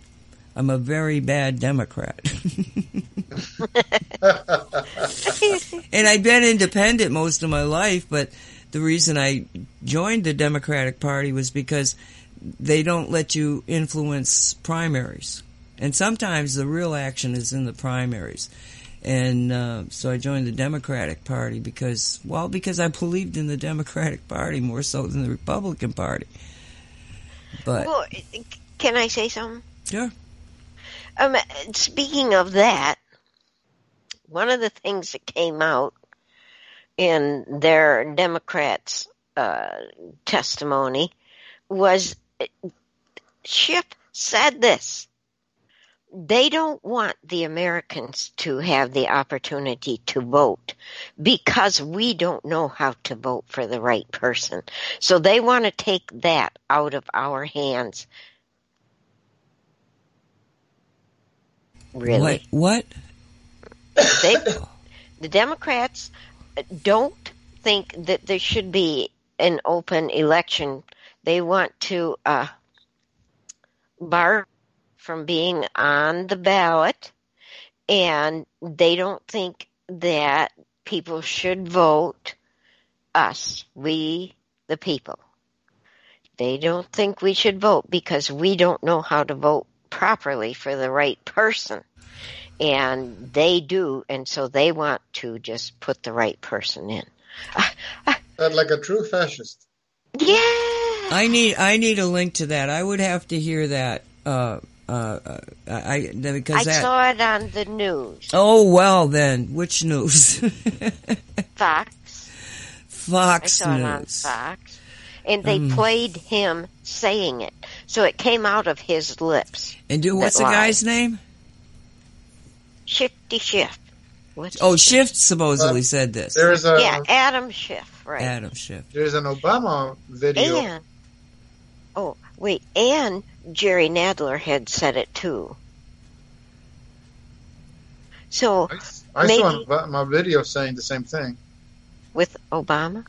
S2: I'm a very bad Democrat. and I've been independent most of my life, but the reason I joined the Democratic Party was because they don't let you influence primaries. And sometimes the real action is in the primaries. And uh, so I joined the Democratic Party because, well, because I believed in the Democratic Party more so than the Republican Party. But,
S5: Well, can I say something?
S2: sure.
S5: Um, speaking of that, one of the things that came out in their Democrats' uh, testimony was Schiff said this. They don't want the Americans to have the opportunity to vote because we don't know how to vote for the right person. So they want to take that out of our hands. Really?
S2: What? What?
S5: they the Democrats don't think that there should be an open election. They want to uh, bar from being on the ballot, and they don't think that people should vote us, we the people. They don't think we should vote because we don't know how to vote properly for the right person and they do, and so they want to just put the right person in.
S6: that like a true fascist.
S5: Yeah.
S2: I need I need a link to that. I would have to hear that. Uh, uh, uh, I because
S5: I
S2: that.
S5: saw it on the news.
S2: oh well, then which news?
S5: Fox. I
S2: Fox
S5: saw it on
S2: News.
S5: Fox. And they
S2: Mm.
S5: played him saying it. So it came out of his lips.
S2: And do what's the
S5: That
S2: guy's name?
S5: Shifty Schiff. What's
S2: Oh,
S5: his-
S2: Schiff supposedly
S6: Uh,
S2: said this.
S6: There's a
S5: Yeah, Adam Schiff, right.
S2: Adam Schiff.
S6: there's an Obama video.
S5: And, oh, wait, and Jerry Nadler had said it too. So,
S6: I, I saw an
S5: Maybe-
S6: video saying the same thing.
S5: with Obama?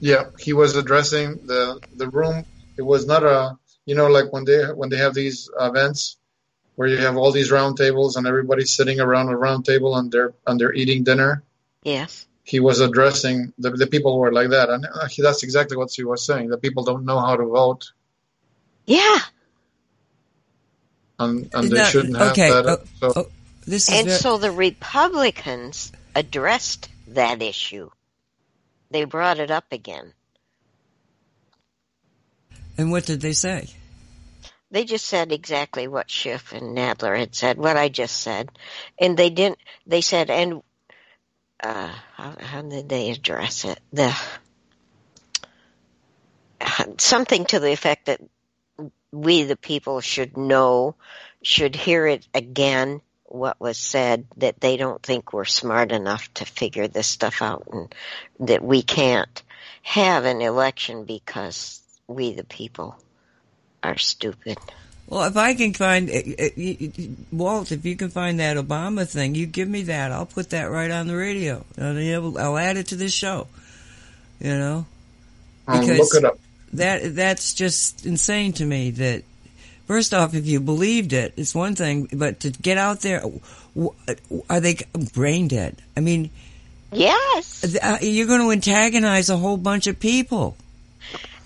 S6: Yeah, he was addressing the the room. It was not a you know like when they when they have these events where you have all these round tables and everybody's sitting around a round table and they're and they're eating dinner.
S5: Yes.
S6: He was addressing the the people were like that, and uh, he, that's exactly what he was saying. The people don't know how to vote,
S5: Yeah.
S6: And and
S2: Is
S6: they
S2: that-
S6: shouldn't have
S2: okay,
S6: that.
S2: uh,
S6: so
S2: oh, This is
S5: And
S2: ver-
S5: so the Republicans addressed that issue. They brought it up again.
S2: and what did they say?
S5: They just said exactly what Schiff and Nadler had said, what I just said. And they didn't, they said, and, uh, how, how did they address it? The, something to the effect that we, the people, should know, should hear it again, what was said, that they don't think we're smart enough to figure this stuff out and that we can't have an election because we, the people, are stupid.
S2: Well, if I can find y- y- Walt, if you can find that Obama thing, you give me that. I'll put that right on the radio. I'll, I'll add it to this show. You know
S6: um,
S2: because-
S6: look it up.
S2: That that's just insane to me. That first off, if you believed it, it's one thing, but to get out there, are they brain dead? I mean,
S5: Yes,
S2: uh, you're going to antagonize a whole bunch of people.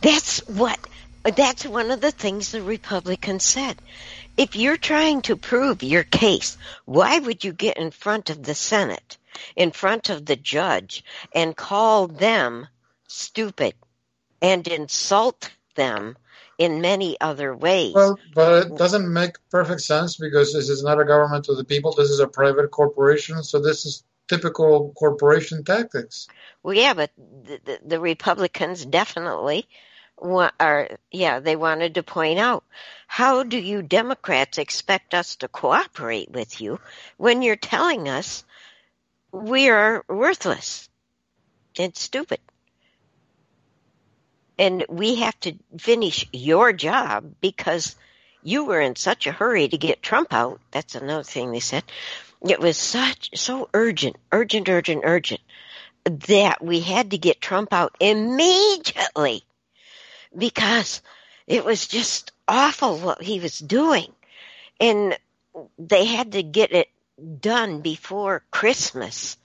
S5: that's what. That's one of the things the Republicans said. If you're trying to prove your case, why would you get in front of the Senate, in front of the judge, and call them stupid and insult them in many other ways?
S6: Well, but it doesn't make perfect sense because this is not a government of the people. This is a private corporation. So this is typical corporation tactics.
S5: Well, yeah, but the, the, the Republicans definitely wa- are. Yeah, they wanted to point out how do you Democrats expect us to cooperate with you when you're telling us we are worthless and stupid, and we have to finish your job because you were in such a hurry to get Trump out. That's another thing they said. It was such so urgent, urgent, urgent, urgent that we had to get Trump out immediately because it was just awful what he was doing. And they had to get it done before Christmas.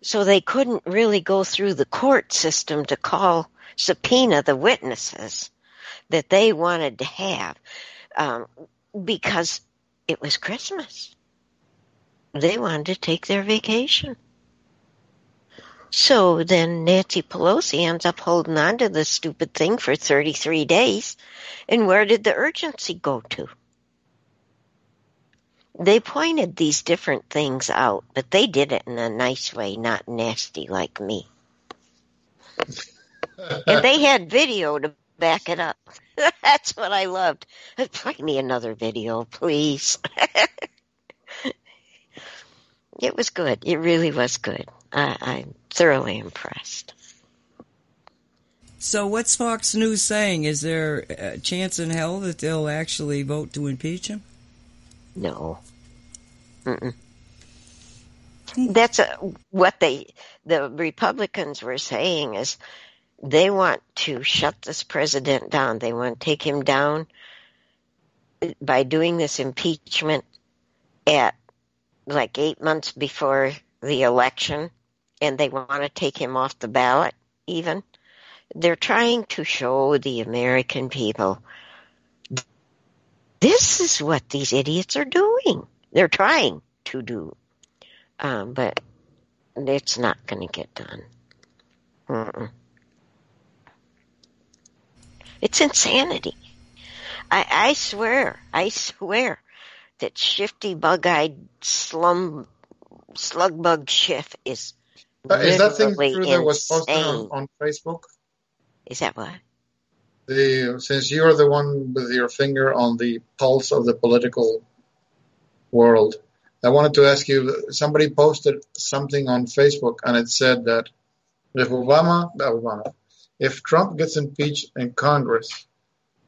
S5: So they couldn't really go through the court system to call subpoena the witnesses that they wanted to have um, because it was Christmas. They wanted to take their vacation. So then Nancy Pelosi ends up holding on to this stupid thing for 33 days. And where did the urgency go to? They pointed these different things out, but they did it in a nice way, not nasty like me. And they had video to back it up. That's what I loved. Play me another video, please. it was good. It really was good. I, I'm thoroughly impressed.
S2: So what's Fox News saying? Is there a chance in hell that they'll actually vote to impeach him?
S5: No. Mm-mm. That's a, what they, the Republicans were saying is they want to shut this president down. They want to take him down by doing this impeachment at like eight months before the election, and they want to take him off the ballot even. They're trying to show the American people this is what these idiots are doing. They're trying to do. Um, but it's not going to get done. Mm-mm. It's insanity. I, I swear, I swear that shifty, bug-eyed slum slug bug Schiff is
S6: Uh, is that thing true that was posted on, on Facebook?
S5: Is that what?
S6: The since you're the one with your finger on the pulse of the political world, I wanted to ask you. Somebody posted something on Facebook, and it said that if Obama, Obama, if Trump gets impeached in Congress,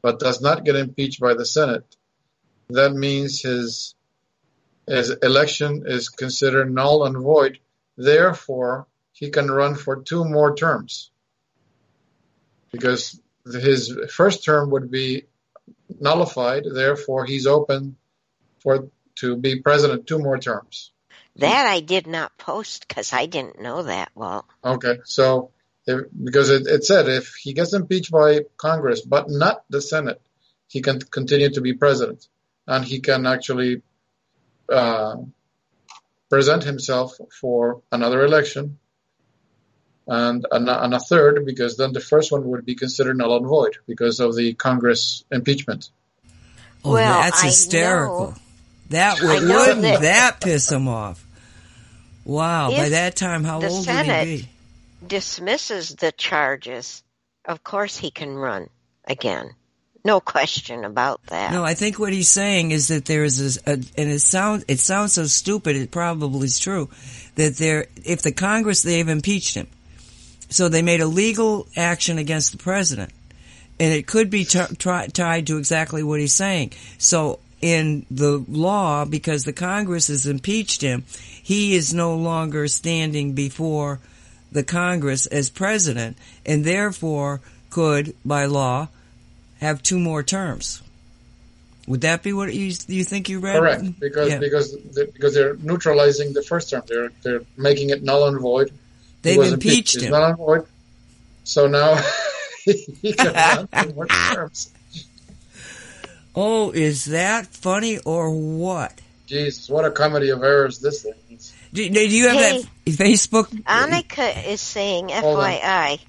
S6: but does not get impeached by the Senate, that means his his election is considered null and void. Therefore, he can run for two more terms because his first term would be nullified. Therefore, he's open for to be president two more terms.
S5: That I did not post because I didn't know that. Well,
S6: Okay, so if, because it, it said if he gets impeached by Congress but not the Senate, he can continue to be president, and he can actually uh, present himself for another election and, and and a third because then the first one would be considered null and void because of the Congress impeachment.
S2: Oh,
S5: Well,
S2: that's hysterical. That would, wouldn't
S5: that-
S2: that piss him off? Wow! By that time, how old
S5: Senate-
S2: would he be?
S5: Dismisses the charges. Of course, he can run again. No question about that.
S2: No, I think what he's saying is that there is this, a, and it sounds it sounds so stupid. It probably is true that there, if the Congress they've impeached him, so they made a legal action against the president, and it could be t- tied to exactly what he's saying. So in the law, because the Congress has impeached him, he is no longer standing before the Congress as president, and therefore could, by law, have two more terms. Would that be what you you think you read?
S6: Correct, because
S2: Yeah.
S6: because the, because they're neutralizing the first term. They're they're making it null and void.
S2: They've
S6: was
S2: impeached him.
S6: null and void. So now he can run two more terms.
S2: Oh, is that funny or what?
S6: Jesus, what a comedy of errors this thing is.
S2: Do, do you have
S5: Hey.
S2: that Facebook?
S5: Annika is saying, FYI,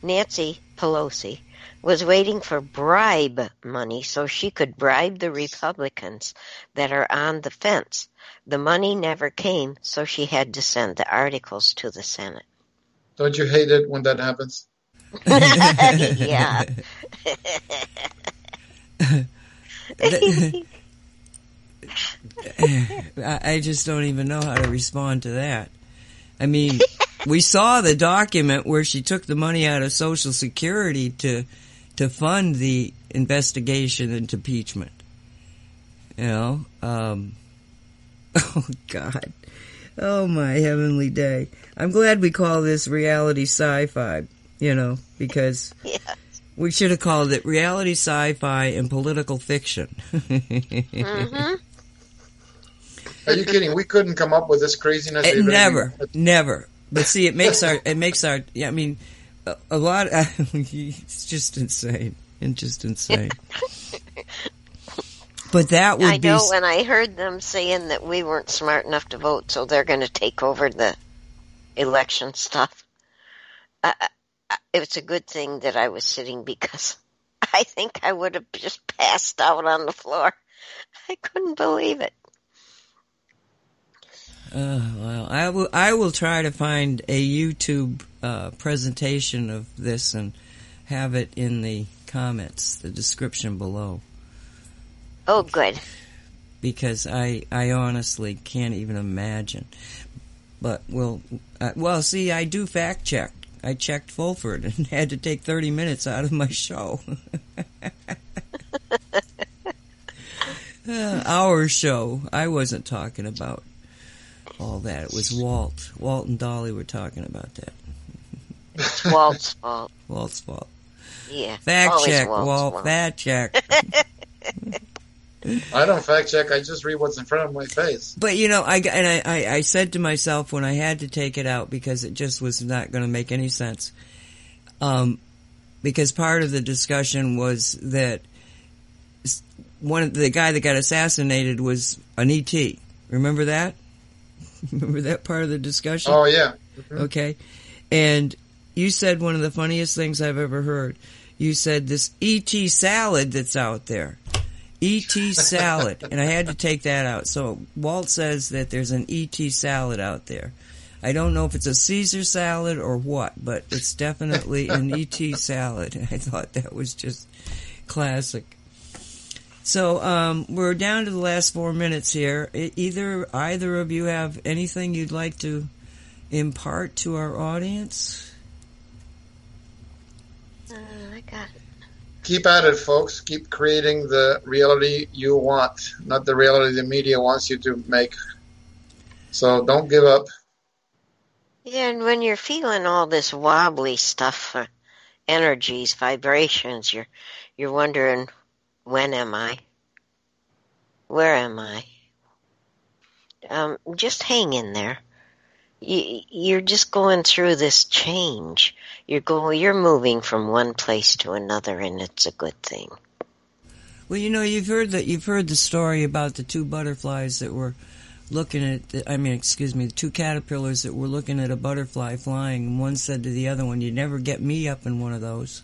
S5: Nancy Pelosi, was waiting for bribe money so she could bribe the Republicans that are on the fence. The money never came, so she had to send the articles to the Senate.
S6: Don't you hate it when that happens?
S5: yeah.
S2: I just don't even know how to respond to that. I mean, we saw the document where she took the money out of Social Security to to fund the investigation into impeachment. You know, um, oh God, oh my heavenly day! I'm glad we call this reality sci-fi. You know, because
S5: yeah.
S2: we should have called it reality sci-fi and political fiction.
S5: hmm
S6: Are you kidding? We couldn't come up with this craziness.
S2: It
S6: even-
S2: never, never. But see, it makes our, it makes our, yeah, I mean, a, a lot, it's just insane. And just insane. But that would
S5: I
S2: be,
S5: know when I heard them saying that we weren't smart enough to vote, so they're going to take over the election stuff. I, I, it's a good thing that I was sitting because I think I would have just passed out on the floor. I couldn't believe it.
S2: Uh, well, I will, I will try to find a YouTube, uh, presentation of this and have it in the comments, the description below.
S5: Oh, good.
S2: because I I honestly can't even imagine. But well, uh, well, see, I do fact check. I checked Fulford and had to take thirty minutes out of my show. Uh, our show. I wasn't talking about all that. It was Walt. Walt and Dolly were talking about that.
S5: It's Walt's fault.
S2: Walt's fault.
S5: Yeah.
S2: Fact
S5: always
S2: check,
S5: Walt's
S2: Walt.
S5: fault.
S2: Fact check.
S6: I don't fact check. I just read what's in front of my face.
S2: But you know, I and I, I, I said to myself when I had to take it out because it just was not going to make any sense. Um, because part of the discussion was that one of the guy that got assassinated was an ET. Remember that? Remember that part of the discussion?
S6: Oh yeah. Mm-hmm.
S2: Okay. And you said one of the funniest things I've ever heard. You said this ET salad that's out there. ET salad. and I had to take that out. So Walt says that there's an ET salad out there. I don't know if it's a Caesar salad or what, but it's definitely an ET salad. And I thought that was just classic. So um, we're down to the last four minutes here. Either either of you have anything you'd like to impart to our audience?
S5: Uh, I got it.
S6: Keep at it, folks. Keep creating the reality you want, not the reality the media wants you to make. So don't give up.
S5: Yeah, and when you're feeling all this wobbly stuff, uh, energies, vibrations, you're you're wondering, when am I? Where am I? Um, just hang in there. You, you're just going through this change. You're going, you're moving from one place to another, and it's a good thing.
S2: Well, you know, you've heard that you've heard the story about the two butterflies that were looking at. I mean, excuse me, the two caterpillars that were looking at a butterfly flying, and one said to the other one, "You never get me up in one of those."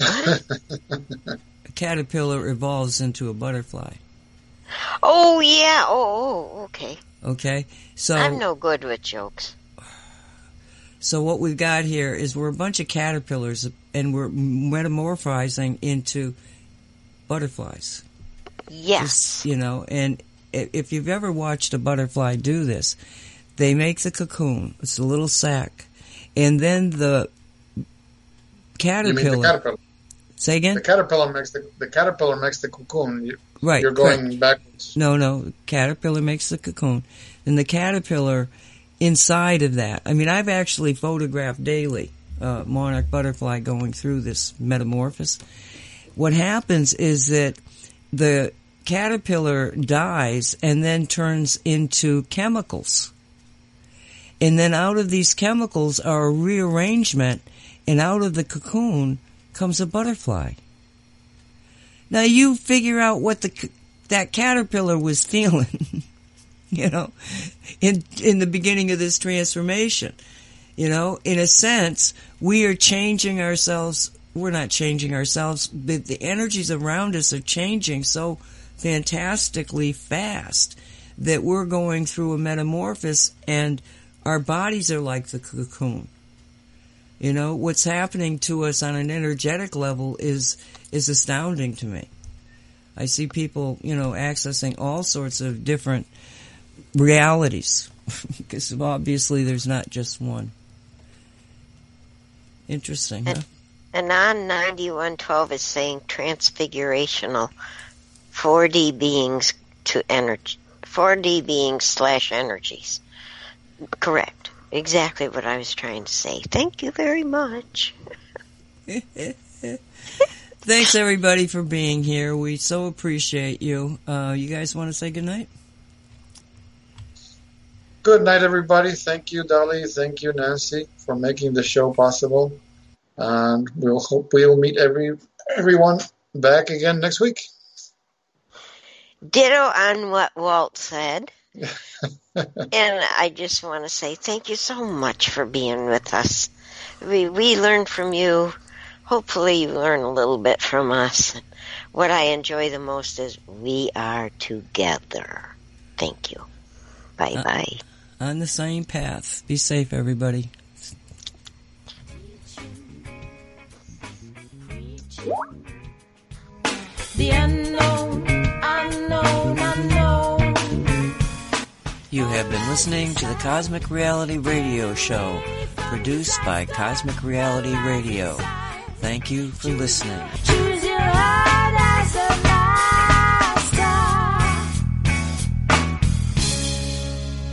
S2: a caterpillar evolves into a butterfly.
S5: Oh yeah. Oh, oh okay.
S2: Okay, so
S5: I'm no good with jokes.
S2: So what we've got here is we're a bunch of caterpillars and we're metamorphizing into butterflies.
S5: Yes.
S2: Just, you know, and if you've ever watched a butterfly do this, they make the cocoon. It's a little sack, And then the
S6: You mean
S2: caterpillar.
S6: the caterpillar?
S2: Say again?
S6: The caterpillar makes the the caterpillar makes the cocoon. You,
S2: right.
S6: you're
S2: correct.
S6: going backwards.
S2: No, no. Caterpillar makes the cocoon. And the caterpillar inside of that. I mean, I've actually photographed daily uh, monarch butterfly going through this metamorphosis. What happens is that the caterpillar dies and then turns into chemicals. And then out of these chemicals are a rearrangement, and out of the cocoon comes a butterfly. Now you figure out what the that caterpillar was feeling, you know, in in the beginning of this transformation. You know, in a sense, we are changing ourselves. We're not changing ourselves, but the energies around us are changing so fantastically fast that we're going through a metamorphosis and our bodies are like the cocoon. You know, what's happening to us on an energetic level is is astounding to me. I see people, you know, accessing all sorts of different realities because obviously there's not just one. Interesting, huh?
S5: And on 9112 is saying transfigurational 4D beings to energy, 4D beings slash energies. Correct. Exactly what I was trying to say. Thank you very much.
S2: Thanks everybody for being here. We so appreciate you. Uh, you guys want to say goodnight?
S6: Good night, everybody. Thank you, Dolly. Thank you, Nancy, for making the show possible. And we'll hope we will meet every everyone back again next week.
S5: Ditto on what Walt said. and I just want to say thank you so much for being with us. We we learn from you. Hopefully, you learn a little bit from us. What I enjoy the most is we are together. Thank you. Bye bye.
S2: Uh, on the same path. Be safe, everybody.
S1: The unknown, unknown, unknown.
S4: You have been listening to the Cosmic Reality Radio Show, produced by Cosmic Reality Radio. Thank you for listening.